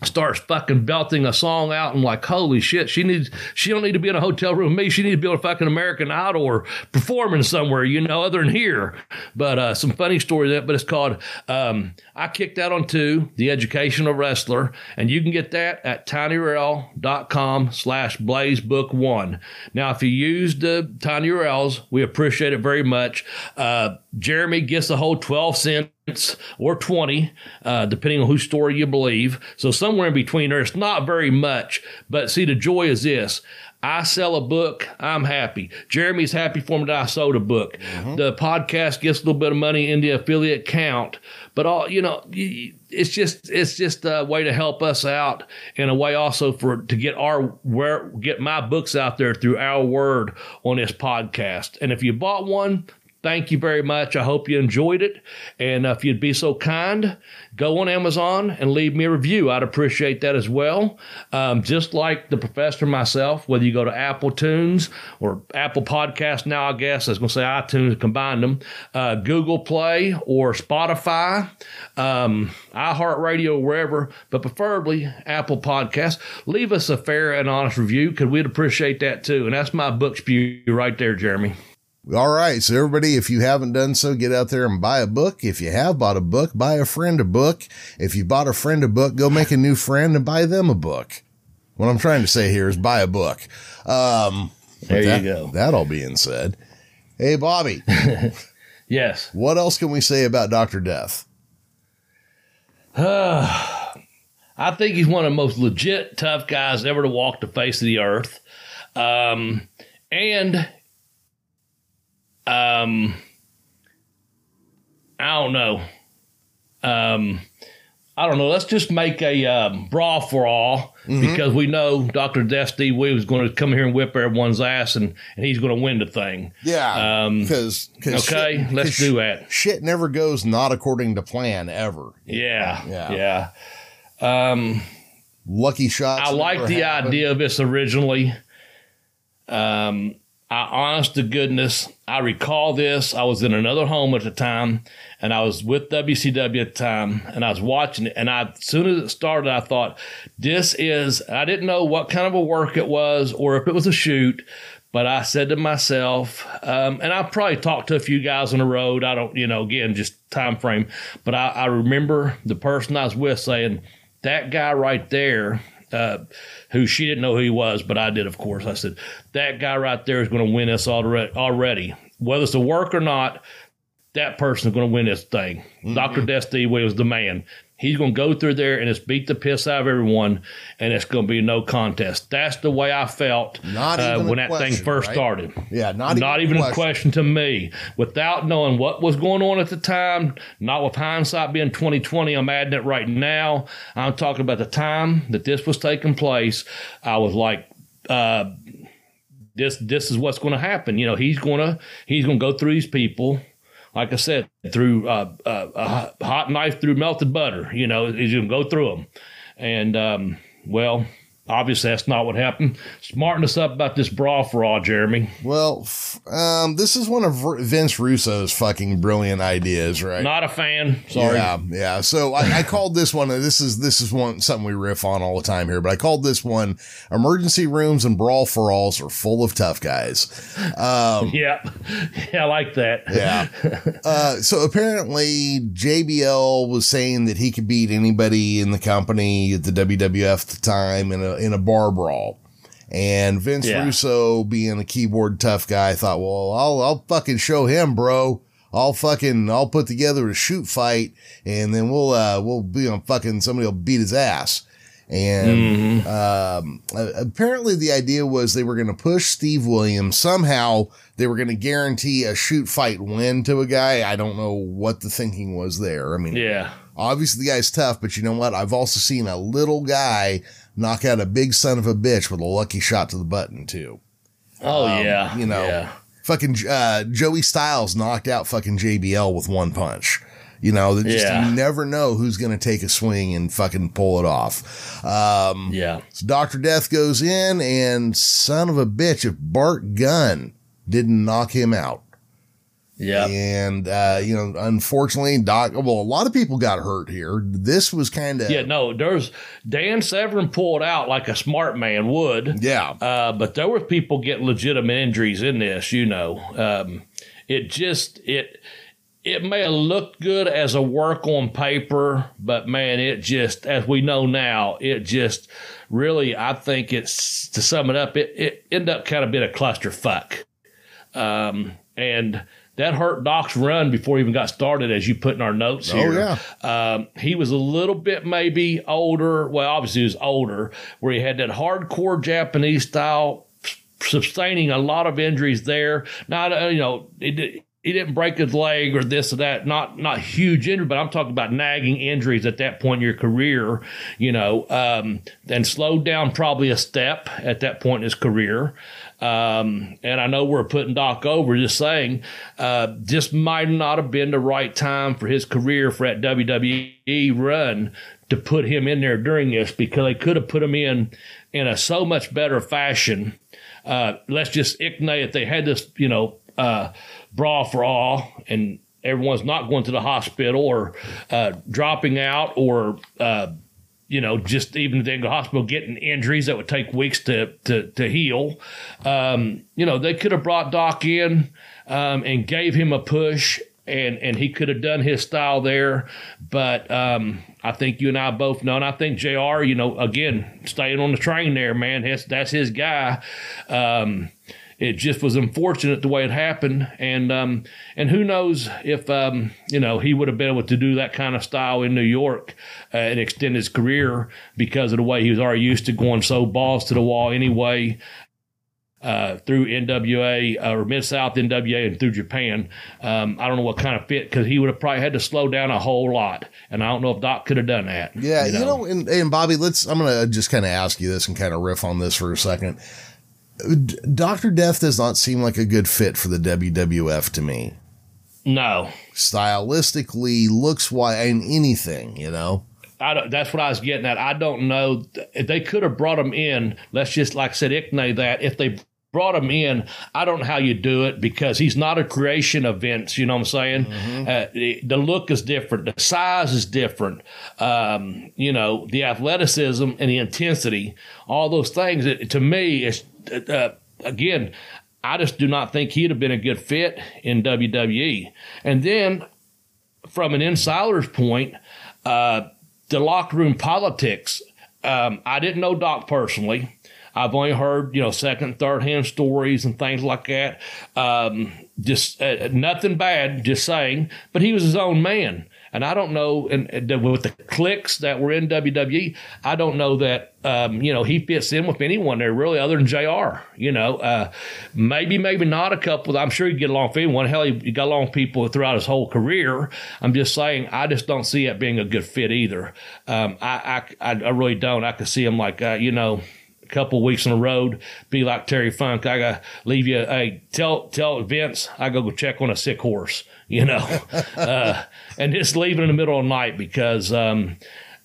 starts fucking belting a song out. And like holy shit she needs she don't need to be in a hotel room. With me she needs to be on a fucking american idol or performing somewhere you know other than here. But uh some funny story that but it's called um i kicked out on two the educational wrestler and you can get that at tinyurl.com slash blazebook one. Now if you use the tiny urls we appreciate it very much. Uh jeremy gets a whole 12 cent or 20, uh, depending on whose story you believe. So somewhere in between there, it's not very much. But see, the joy is this. I sell a book, I'm happy. Jeremy's happy for me that I sold a book. The podcast gets a little bit of money in the affiliate count, but all you know, it's just it's just a way to help us out, and a way also for to get our where get my books out there through our word on this podcast. And if you bought one, Thank you very much. I hope you enjoyed it. And if you'd be so kind, go on Amazon and leave me a review. I'd appreciate that as well. Um, just like the professor myself, whether you go to Apple Tunes or Apple Podcast now, I guess I was going to say iTunes, combined them, uh, Google Play or Spotify, um, iHeartRadio, wherever, but preferably Apple Podcast. Leave us a fair and honest review because we'd appreciate that too. And that's my book spew right there, Jeremy. All right. So everybody, if you haven't done so, get out there and buy a book. If you have bought a book, buy a friend a book. If you bought a friend a book, go make a new friend and buy them a book. What I'm trying to say here is buy a book. Um, There that, you go. That all being said, hey, Bobby, Yes. what else can we say about Dr. Death? I think he's one of the most legit tough guys ever to walk the face of the earth. Um, and um, I don't know. Um, I don't know. Let's just make a um, brawl for all because we know Dr. Death Steve Williams is going to come here and whip everyone's ass and, and he's going to win the thing. Yeah. Um, Because, okay, let's do that. Shit never goes not according to plan ever. Yeah. Yeah. Yeah. Um, Lucky shots. I like the happen. idea of this originally. Um, I honest to goodness, I recall this. I was in another home at the time and I was with WCW at the time and I was watching it. And I, as soon as it started, I thought, this is, I didn't know what kind of a work it was or if it was a shoot, but I said to myself, um, and I probably talked to a few guys on the road. I don't, you know, again, just time frame, but I, I remember the person I was with saying, that guy right there uh, who she didn't know who he was, but I did, of course. I said, that guy right there is going to win us already. Whether it's a work or not, that person is going to win this thing. Mm-hmm. Dr. Destiny was the man. He's going to go through there and just beat the piss out of everyone, and it's going to be no contest. That's the way I felt uh, when that question, thing first right? started. Yeah, not, not even, even a, question. to me. Without knowing what was going on at the time, not with hindsight being 2020, I'm adding it right now. I'm talking about the time that this was taking place. I was like, uh, this this is what's going to happen. You know, he's going to he's going to go through these people like I said, through uh, uh, a hot knife through melted butter. You know, going to go through them. And, um, well, Obviously, that's not what happened. Smarten us up about this brawl for all, Jeremy. Well, um, this is one of Vince Russo's fucking brilliant ideas, right? Not a fan. Sorry. Yeah, yeah. So I, I called this one. This is this is one something we riff on all the time here, but I called this one "Emergency Rooms and Brawl for Alls are full of tough guys." Um, yeah, yeah, I like that. yeah. Uh, so apparently, JBL was saying that he could beat anybody in the company at the WWF at the time in a in a bar brawl. And Vince yeah. Russo, being a keyboard tough guy, thought, well, I'll, I'll fucking show him, bro. I'll fucking, I'll put together a shoot fight and then we'll, uh, we'll be on fucking, somebody will beat his ass. And, mm-hmm. um, apparently the idea was they were going to push Steve Williams. Somehow they were going to guarantee a shoot fight win to a guy. I don't know what the thinking was there. I mean, yeah, obviously the guy's tough, but you know what? I've also seen a little guy knock out a big son of a bitch with a lucky shot to the button too. Oh um, yeah, you know, yeah. fucking uh, Joey Styles knocked out fucking JBL with one punch. You know, just yeah. you never know who's going to take a swing and fucking pull it off. Um, yeah. So Doctor Death goes in, and son of a bitch, if Bart Gunn didn't knock him out, yeah. And, uh, you know, unfortunately, Doc, well, a lot of people got hurt here. This was kind of. Yeah, no, there's Dan Severn pulled out like a smart man would. Yeah. Uh, but there were people getting legitimate injuries in this, you know. Um, it just, it, it may have looked good as a work on paper, but man, it just, as we know now, it just really, I think it's, to sum it up, it, it ended up kind of being a clusterfuck. Um, and, that hurt Doc's run before he even got started, as you put in our notes oh, here. Oh, yeah. Um, he was a little bit maybe older. Well, obviously, he was older, where he had that hardcore Japanese style, sustaining a lot of injuries there. Not, uh, you know, it, he didn't break his leg or this or that. Not not huge injury, but I'm talking about nagging injuries at that point in your career. You know, um, and slowed down probably a step at that point in his career. Um, and I know we're putting Doc over, just saying, uh, might not have been the right time for his career for that WWE run to put him in there during this because they could have put him in in a so much better fashion. Uh, let's just ignite if they had this, you know, uh, brawl for all and everyone's not going to the hospital or uh, dropping out or uh, you know just even the hospital getting injuries that would take weeks to to, to heal. Um, you know they could have brought doc in um, and gave him a push and and he could have done his style there. But um, I think you and I both know and I think JR you know again staying on the train there man that's, that's his guy. Um, it just was unfortunate the way it happened, and um, and who knows if um, you know he would have been able to do that kind of style in New York uh, and extend his career because of the way he was already used to going so balls to the wall anyway. Uh, through NWA uh, or Mid South NWA and through Japan. Um, I don't know what kind of fit because he would have probably had to slow down a whole lot, and I don't know if Doc could have done that. Yeah, you know, you know and, and Bobby, let's. I'm gonna just kind of ask you this and kind of riff on this for a second. Doctor Death does not seem like a good fit for the WWF to me. No, stylistically, looks why and anything, you know. I that's what I was getting at. I don't know they could have brought him in. Let's just like I said, Ickney that if they brought him in. I don't know how you do it because he's not a creation of Vince. You know what I'm saying? Mm-hmm. Uh, the, the look is different. The size is different. Um, you know, the athleticism and the intensity, all those things. It, to me, it's, uh, again, I just do not think he'd have been a good fit in WWE. And then from an insider's point, uh, the locker room politics. Um, I didn't know Doc personally. I've only heard, you know, second, third hand stories and things like that. Um, just uh, nothing bad, just saying. But he was his own man. And I don't know, and, with the cliques that were in WWE, I don't know that, um, you know, he fits in with anyone there really other than JR. You know, uh, maybe, maybe not a couple. I'm sure he'd get along with anyone. Hell, he, he got along with people throughout his whole career. I'm just saying, I just don't see it being a good fit either. Um, I, I, I really don't. I could see him like, uh, you know, couple weeks on the road, be like Terry Funk. I gotta leave you. Hey, tell tell Vince I go go check on a sick horse. You know, uh, and just leave it in the middle of the night because, um,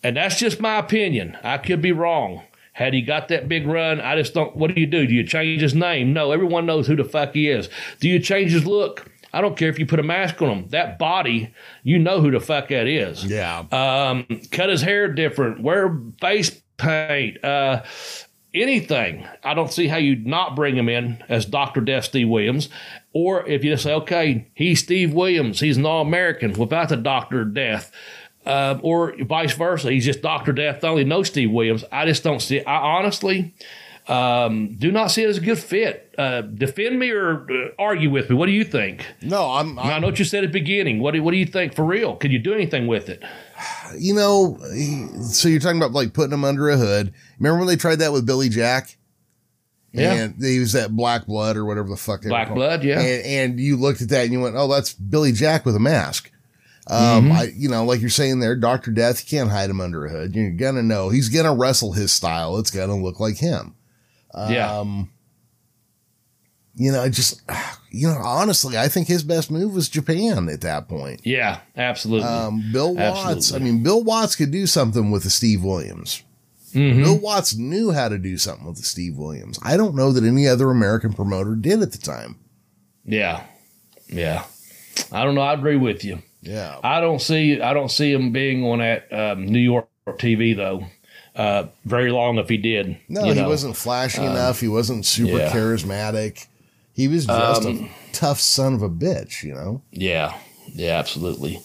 and that's just my opinion. I could be wrong. Had he got that big run, I just don't. What do you do? Do you change his name? No, everyone knows who the fuck he is. Do you change his look? I don't care if you put a mask on him. That body, you know who the fuck that is. Yeah. Um, cut his hair different. Wear face paint. Uh, anything. I don't see how you'd not bring him in as Dr. Death Steve Williams. Or if you just say, okay, he's Steve Williams, he's an All American without the Doctor Death. Uh, or vice versa, he's just Doctor Death only, no Steve Williams. I just don't see. it. I honestly um, do not see it as a good fit. Uh, defend me or uh, argue with me. What do you think? No, I'm, I I'm know what you said at the beginning. What do, what do you think for real? Can you do anything with it? you know, so you're talking about like putting him under a hood. Remember when they tried that with Billy Jack? Yeah. And they used that black blood or whatever the fuck. Black blood, yeah. And, and you looked at that and you went, "Oh, that's Billy Jack with a mask." Um, Mm-hmm. I, you know, like you're saying there, Doctor Death, you can't hide him under a hood. You're gonna know he's gonna wrestle his style. It's gonna look like him. yeah. Um, you know, I just, you know, honestly, I think his best move was Japan at that point. Yeah, absolutely. Um, Bill Watts. I mean, Bill Watts could do something with the Steve Williams. Mhm. Bill Watts knew how to do something with the Steve Williams. I don't know that any other American promoter did at the time. Yeah, yeah. I don't know. I agree with you. Yeah. I don't see. I don't see him being on that um, New York TV though. Uh, very long if he did. No, he know. wasn't flashy enough. He wasn't super yeah. charismatic. He was just Um, a tough son of a bitch, you know? Yeah, yeah, absolutely.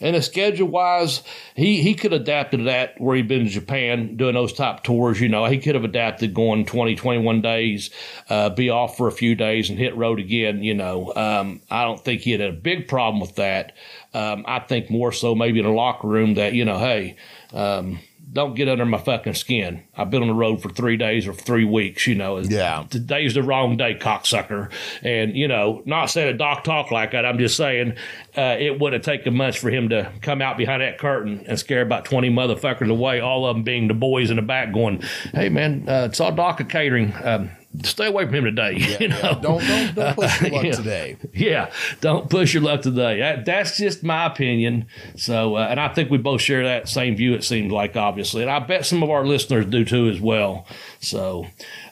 And the schedule wise, he he could adapted to that where he'd been to Japan doing those top tours. You know, he could have adapted going 20, 21 days, uh, be off for a few days and hit road again. You know, um, I don't think he had a big problem with that. Um, I think more so maybe in the locker room that, you know, hey, um, don't get under my fucking skin. I've been on the road for three days or three weeks, you know. Yeah. Today's the wrong day, cocksucker. And, you know, not saying a doc talk like that. I'm just saying uh, it would have taken much for him to come out behind that curtain and scare about 20 motherfuckers away, all of them being the boys in the back going, hey, man, uh, it's all Doc of catering. Um, stay away from him today. you know? Don't, don't, don't push your luck Yeah. today. Yeah, don't push your luck today. That, that's just my opinion. So, uh, and I think we both share that same view. It seems like obviously, and I bet some of our listeners do too as well. So,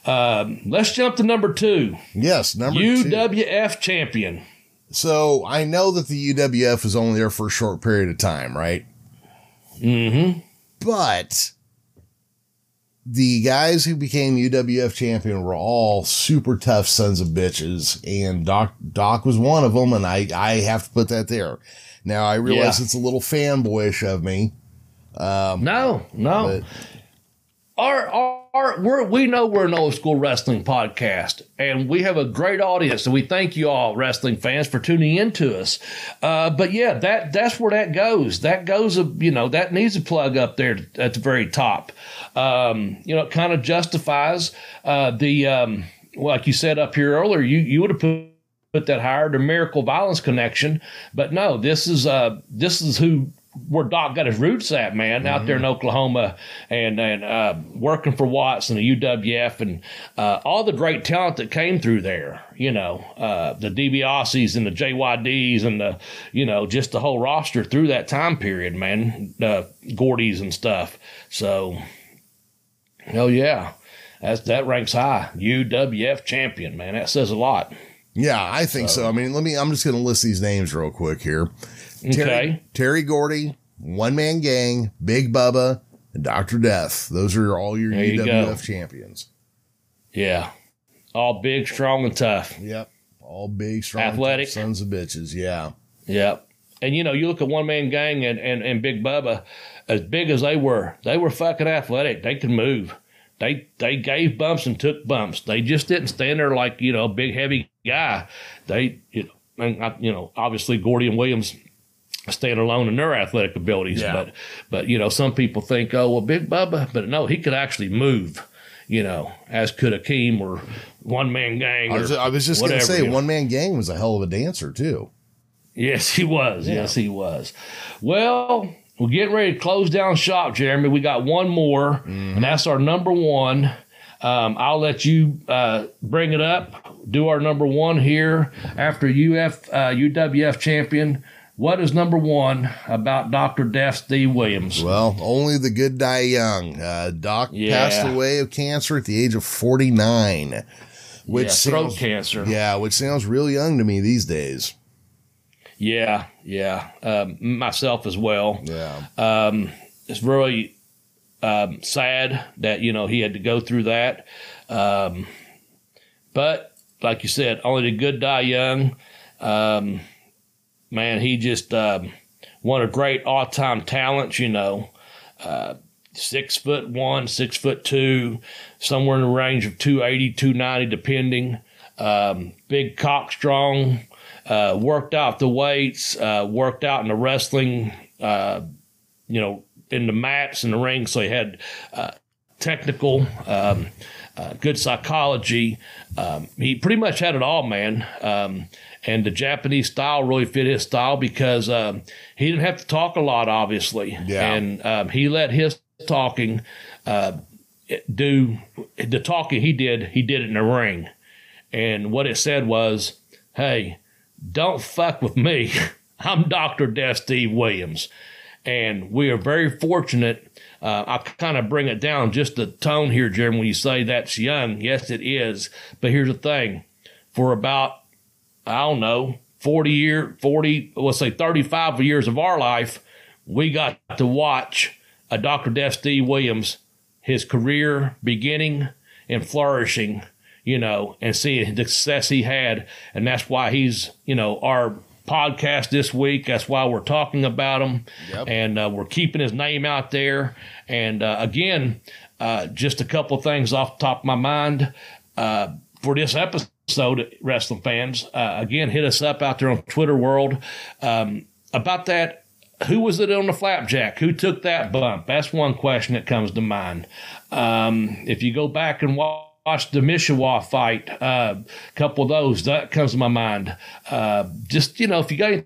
um, let's jump to number two. Yes, number two. UWF champion. So I know that the UWF was only there for a short period of time, right? Mm-hmm. But the guys who became UWF champion were all super tough sons of bitches, and Doc Doc was one of them, and I I have to put that there. Now I realize Yeah. it's a little fanboyish of me, Um, No, no. but our, our, we're, we know we're an old school wrestling podcast, and we have a great audience, and we thank you all, wrestling fans, for tuning into us. Uh, but yeah, that that's where that goes. That goes, you know, that needs a plug up there at the very top. Um, you know, it kind of justifies uh, the um, like you said up here earlier. You you would have put put that higher the miracle violence connection but no this is uh this is who where Doc got his roots at, man, out there in Oklahoma and and uh, working for Watts and the UWF and uh, all the great talent that came through there. You know, uh, the DiBiase's and the JYDs and the you know just the whole roster through that time period, man. Uh, Gordy's and stuff. So, oh yeah. That's, that ranks high. UWF champion, man. That says a lot. Yeah, I think so. I mean, let me. I'm just going to list these names real quick here. Terry, Okay. Terry Gordy, One Man Gang, Big Bubba, and Doctor Death. Those are all your There UWF go. champions. Yeah. All big, strong, and tough. Yep, all big, strong, Athletic. sons of bitches. Yeah, Yep. And you know, you look at one man gang and, and, and Big Bubba, as big as they were, they were fucking athletic. They could move. They they gave bumps and took bumps. They just didn't stand there like you know a big heavy guy. They you know, and I, you know obviously Gordy and Williams stand alone in their athletic abilities. Yeah. But but you know some people think oh well Big Bubba, but no he could actually move. You know, as could Akeem or one man gang. I was, or I was just going to say, you know. One Man Gang was a hell of a dancer too. Yes, he was. Yes, he was. Well, we're getting ready to close down shop, Jeremy. We got one more, and that's our number one. Um, I'll let you uh, bring it up. Do our number one here after UF uh, UWF champion. What is number one about Doctor Death D. Williams? Well, only the good die young. Uh, Doc Yeah. passed away of cancer at the age of 49, which yeah, throat sounds, cancer. yeah, which sounds real young to me these days. yeah, yeah. Um, myself as well. Yeah. um, it's really um, sad that you know he had to go through that. Um, but like you said, only the good die young. Man, he just um, one of great all-time talents. You know, uh, six foot one, six foot two, somewhere in the range of 280, 290, depending. Um, big cock strong. Uh, worked out the weights. Uh, worked out in the wrestling. Uh, you know, in the mats and the ring. So he had uh, technical, um, uh, good psychology. Um, he pretty much had it all, man. Um, and the Japanese style really fit his style because um, he didn't have to talk a lot, obviously. Yeah. And um, he let his talking uh, do the talking he did. He did it in the ring, and what it said was, "Hey, don't fuck with me. I'm Doctor Death Steve Williams." and we are very fortunate. Uh, I kind of bring it down just the tone here, Jeremy, when you say that's young. Yes, it is. But here's the thing for about, I don't know, 40 year, 40, let's say 35 years of our life, we got to watch a Dr. Death Steve Williams, his career beginning and flourishing, you know, and seeing the success he had. And that's why he's, you know, our podcast this week. That's why we're talking about him. Yep. And uh, we're keeping his name out there. And uh, again, uh, just a couple things off the top of my mind uh, for this episode, wrestling fans. Uh, again, hit us up out there on Twitter world um, about that. Who was it on the flapjack? Who took that bump? That's one question that comes to mind. Um, if you go back and watch watched the Mishawa fight, uh, a couple of those, that comes to my mind. Uh, just, you know, if you got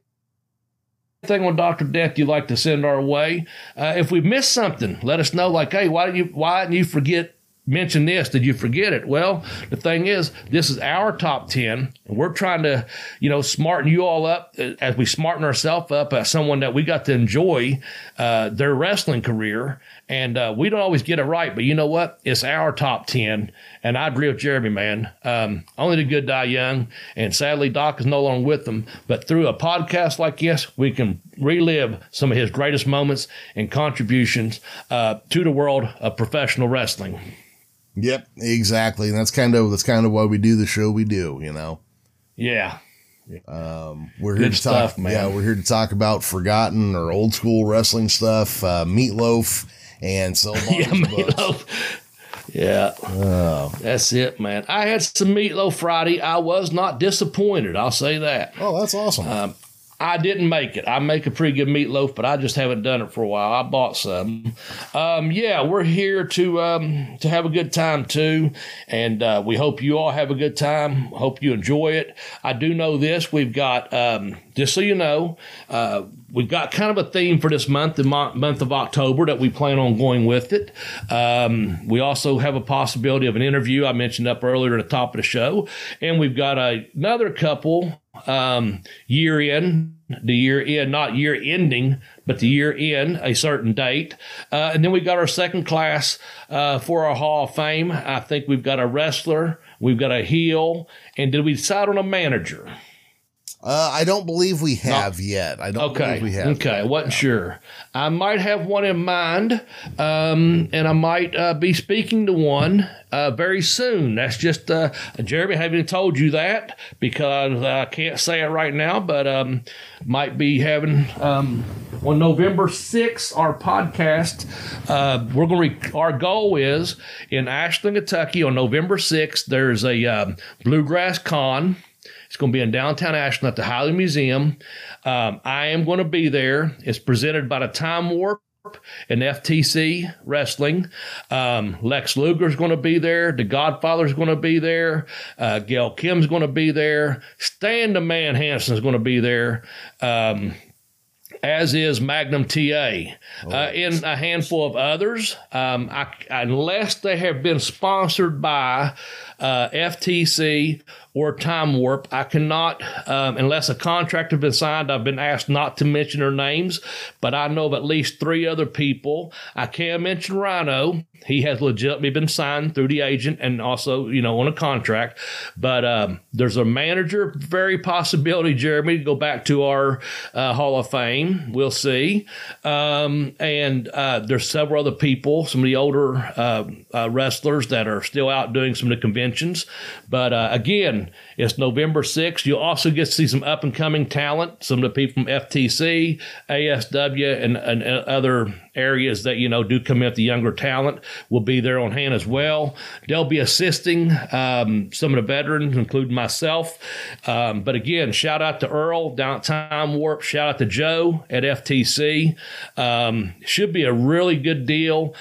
anything on Dr. Death you'd like to send our way, uh, if we missed something, let us know. Like, hey, why didn't you, why didn't you forget, mention this? Did you forget it? Well, the thing is, this is our top 10, and we're trying to, you know, smarten you all up uh, as we smarten ourselves up as someone that we got to enjoy uh, their wrestling career. And uh, we don't always get it right, but you know what? It's our top 10. And I agree with Jeremy, man. Um, only the good die young. And sadly, Doc is no longer with them. But through a podcast like this, we can relive some of his greatest moments and contributions uh, to the world of professional wrestling. Yep, exactly. And that's kind of that's kind of why we do the show we do. You know, Yeah. we're here Good to talk. man. Yeah, we're here to talk about forgotten or old school wrestling stuff, uh, meatloaf, and Cell Yeah, meatloaf. Yeah. That's it, man. I had some meatloaf Friday. I was not disappointed. I'll say that. Oh, that's awesome. I didn't make it. I make a pretty good meatloaf, but I just haven't done it for a while. I bought some. Um, yeah, we're here to um, to have a good time too, and uh, we hope you all have a good time. Hope you enjoy it. I do know this. We've got um, just so you know, uh, we've got kind of a theme for this month, the month of October, that we plan on going with it. Um, we also have a possibility of an interview I mentioned up earlier at the top of the show, and we've got a, another couple um, year in, the year in, not year ending, but the year in a certain date. Uh, and then we've got our second class uh, for our Hall of Fame. I think we've got a wrestler, we've got a heel, and did we decide on a manager? Uh, I don't believe we have yet. I don't Okay. believe we have. Okay. I wasn't sure. I might have one in mind, um, and I might uh, be speaking to one uh, very soon. That's just uh, Jeremy. I haven't told you that because I can't say it right now, but um, might be having um, on November sixth our podcast. Uh, we're going to. Re- our goal is in Ashland, Kentucky, on November sixth. There's a um, bluegrass con. It's going to be in downtown Ashland at the Highland Museum. Um, I am going to be there. It's presented by the Time Warp and FTC Wrestling. Um, Lex is going to be there. The Godfather is going to be there. Uh, Gail Kim's going to be there. Stan the Man Hansen is going to be there. Um, as is Magnum TA, uh, and a handful of others. Um, I, unless they have been sponsored by uh, FTC or Time Warp, I cannot, um, unless a contract has been signed, I've been asked not to mention their names, but I know of at least three other people. I can mention Rhino. He has legitimately been signed through the agent and also, you know, on a contract. But um, there's a manager, very possibility, Jeremy, to go back to our uh, Hall of Fame. We'll see. Um, and uh, there's several other people, some of the older uh, uh, wrestlers that are still out doing some of the conventions. But uh, again, it's November 6th. You'll also get to see some up and coming talent, some of the people from FTC, ASW, and, and, other areas that you know do come at the younger talent will be there on hand as well. They'll be assisting um, some of the veterans, including myself. Um, but again, shout out to Earl down at Time Warp. Shout out to Joe at FTC. Um, should be a really good deal.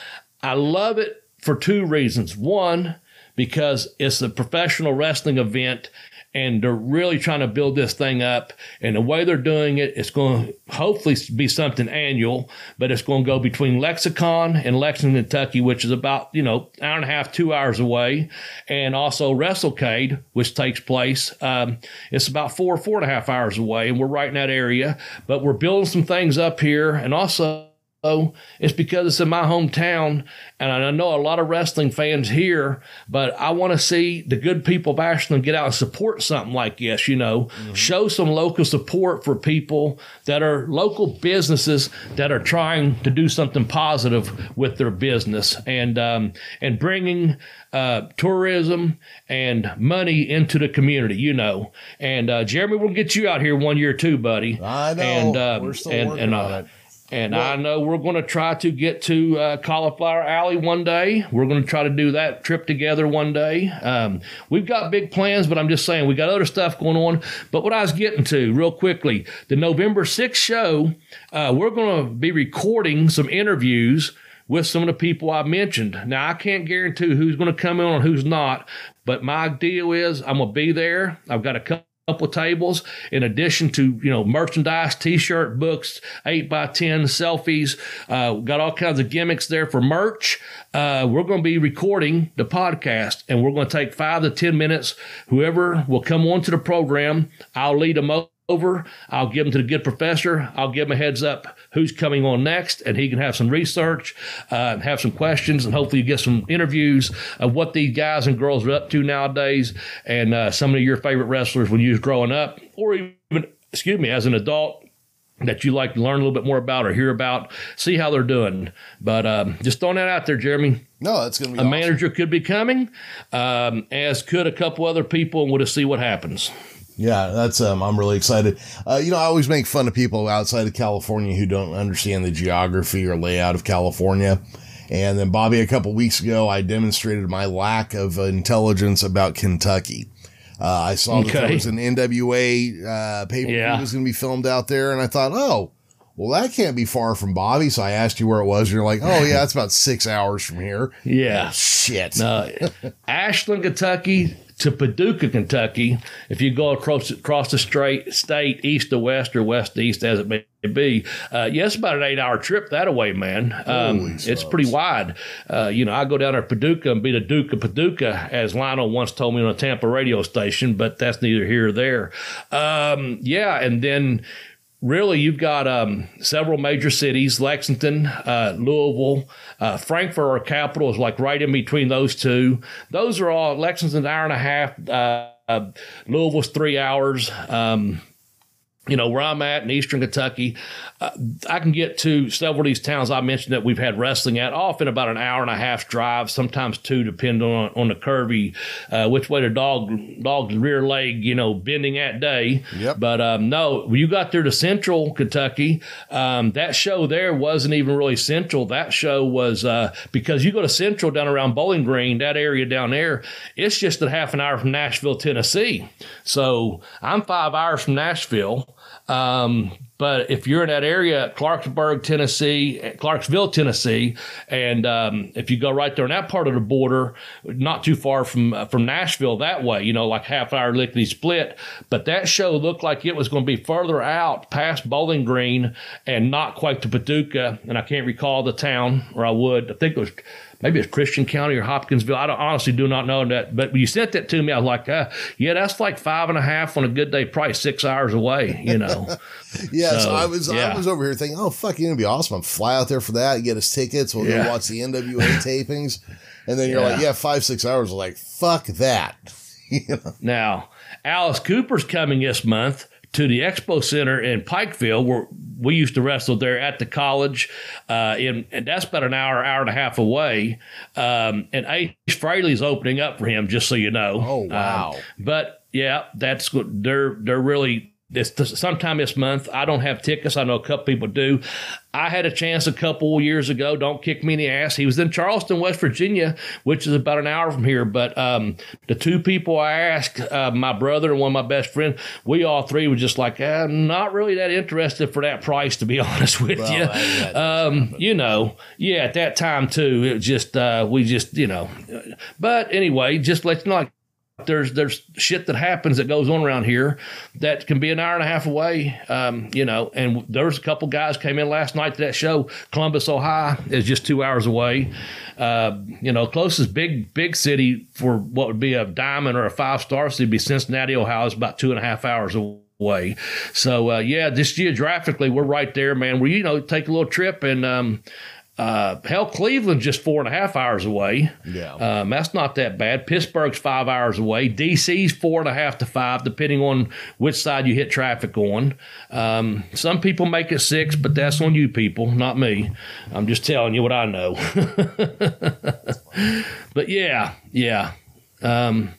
I love it for two reasons. One, because it's a professional wrestling event and they're really trying to build this thing up. And the way they're doing it, it's going to hopefully be something annual, but it's going to go between Lexicon and Lexington, Kentucky, which is about, you know, hour and a half, two hours away. And also WrestleCade, which takes place. Um, it's about four, four and a half hours away. And we're right in that area, but we're building some things up here. And also, Oh, it's because it's in my hometown, and I know a lot of wrestling fans here. But I want to see the good people of Ashland get out and support something like this. You know, show some local support for people that are local businesses that are trying to do something positive with their business, and um, and bringing uh, tourism and money into the community. You know, and uh, Jeremy, we'll get you out here one year too, buddy. I know. And um, We're still and, working and, on uh, it. And I know we're going to try to get to uh, Cauliflower Alley one day. We're going to try to do that trip together one day. Um, we've got big plans, but I'm just saying we got other stuff going on. But what I was getting to real quickly, the November 6th show, uh, we're going to be recording some interviews with some of the people I mentioned. Now, I can't guarantee who's going to come in and who's not, but my deal is I'm going to be there. I've got a couple couple tables in addition to you know merchandise t-shirt books 8 by 10 selfies uh, got all kinds of gimmicks there for merch. Uh, we're going to be recording the podcast and we're going to take five to ten minutes. Whoever will come onto the program i'll lead them over. I'll give them to the good professor. I'll give him a heads up who's coming on next and he can have some research uh, have some questions and hopefully get some interviews of what these guys and girls are up to nowadays and uh, some of your favorite wrestlers when you was growing up or even excuse me as an adult that you like to learn a little bit more about or hear about see how they're doing. But um, just throwing that out there jeremy. No, that's going to be a awesome. manager could be coming um, as could a couple other people and we'll just see what happens Yeah, that's um I'm really excited. Uh, you know, I always make fun of people outside of California who don't understand the geography or layout of California. And then Bobby, a couple weeks ago, I demonstrated my lack of intelligence about Kentucky. Uh, I saw that there was an NWA uh, paper Yeah. that was going to be filmed out there, and I thought, oh, well, that can't be far from Bobby. So I asked you where it was. And you're like, oh yeah, it's about six hours from here. yeah Shit. Uh, Ashland, Kentucky, to Paducah, Kentucky, if you go across across the straight state, east to west or west to east, as it may be, uh, yeah, it's about an eight hour trip that away, man. Um, it's pretty wide. Uh, you know, I go down to Paducah and be the Duke of Paducah, as Lionel once told me on a Tampa radio station, but that's neither here or there. Um, yeah, and then really you've got um, several major cities lexington uh, louisville uh, frankfort our capital is like right in between those two. Those are all lexington's an hour and a half uh, uh louisville's three hours um, you know, where I'm at in Eastern Kentucky, uh, I can get to several of these towns I mentioned that we've had wrestling at, off in about an hour and a half drive, sometimes two, depending on, on the curvy, uh, which way the dog dog's rear leg, you know, bending that day. Yep. But um, no, you got there to Central Kentucky, um, that show there wasn't even really Central. That show was uh, because you go to Central down around Bowling Green, that area down there, it's just a half an hour from Nashville, Tennessee. So I'm five hours from Nashville. Um, but if you're in that area, Clarksburg, Tennessee, Clarksville, Tennessee, and um, if you go right there in that part of the border, not too far from uh, from Nashville that way, you know, like half hour lickety split. But that show looked like it was going to be further out past Bowling Green and not quite to Paducah. And I can't recall the town, or I would. I think it was maybe it's Christian County or Hopkinsville. I honestly do not know that. But when you sent that to me, I was like, uh, yeah, that's like five and a half on a good day, probably six hours away, you know. yeah, so, so, I was yeah. I was over here thinking, oh fuck, you're gonna be awesome. I'm fly out there for that, get us tickets, we'll yeah. go watch the NWA tapings. And then you're yeah. like, yeah, five, six hours. Like, fuck that. you know? Now, Alice Cooper's coming this month to the Expo Center in Pikeville, where we used to wrestle there at the college, uh, in, and that's about an hour, hour and a half away. Um, and Ace Frehley's opening up for him, just so you know. Oh wow! Um, but yeah, that's good. They're they're really this sometime this month. I don't have tickets. I know a couple people do. I had a chance a couple years ago. Don't kick me in the ass. He was in Charleston, West Virginia, which is about an hour from here. But um, the two people I asked, uh, my brother and one of my best friends, we all three were just like, uh, not really that interested for that price, to be honest with well, you. um, you know, yeah, at that time too, it just uh, we just you know. But anyway, just let you know, like there's there's shit that happens that goes on around here that can be an hour and a half away, um, you know. And there's a couple guys came in last night to that show. Columbus, Ohio, is just two hours away. Uh, you know, closest big big city for what would be a diamond or a five star city would be Cincinnati, Ohio. Is about two and a half hours away. So uh, yeah, just geographically, we're right there, man. We you know take a little trip and. Um, uh, hell, Cleveland's just four and a half hours away. Yeah, um, that's not that bad. Pittsburgh's five hours away. DC's four and a half to five, depending on which side you hit traffic on. Um, some people make it six, but that's on you people, not me. I'm just telling you what I know. but yeah, yeah. Um,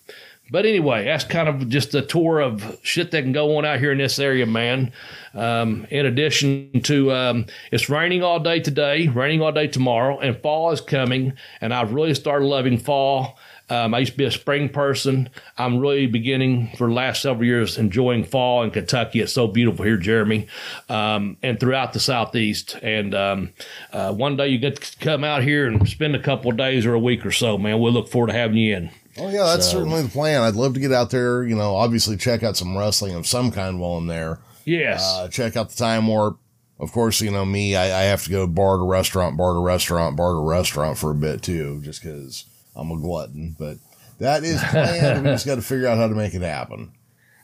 but anyway, that's kind of just a tour of shit that can go on out here in this area, man. Um, in addition to, um, it's raining all day today, raining all day tomorrow, and fall is coming. And I've really started loving fall. Um, I used to be a spring person. I'm really beginning for the last several years enjoying fall in Kentucky. It's so beautiful here, Jeremy, um, and throughout the southeast. And um, uh, one day you get to come out here and spend a couple of days or a week or so, man. We'll look forward to having you in. Oh yeah, that's so, certainly the plan. I'd love to get out there. You know, obviously check out some wrestling of some kind while I'm there. Yes. Uh, check out the time warp. Of course, you know me. I, I, have to go bar to restaurant, bar to restaurant, bar to restaurant for a bit too, just because I'm a glutton. But that is planned. we just got to figure out how to make it happen.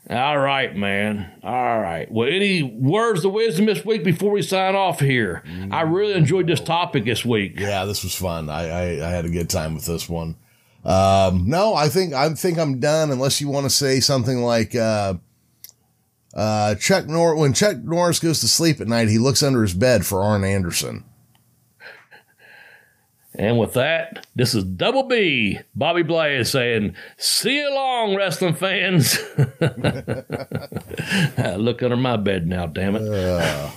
All right, man. All right. Well, any words of wisdom this week before we sign off here? I really enjoyed this topic this week. Yeah, this was fun. I, I, I had a good time with this one. Um, no, I think I think I'm done. Unless you want to say something like uh, uh, Chuck Norris. When Chuck Norris goes to sleep at night, he looks under his bed for Arn Anderson. And with that, this is Double B, Bobby Blaze saying, See you along, wrestling fans. Look under my bed now, damn it. Uh.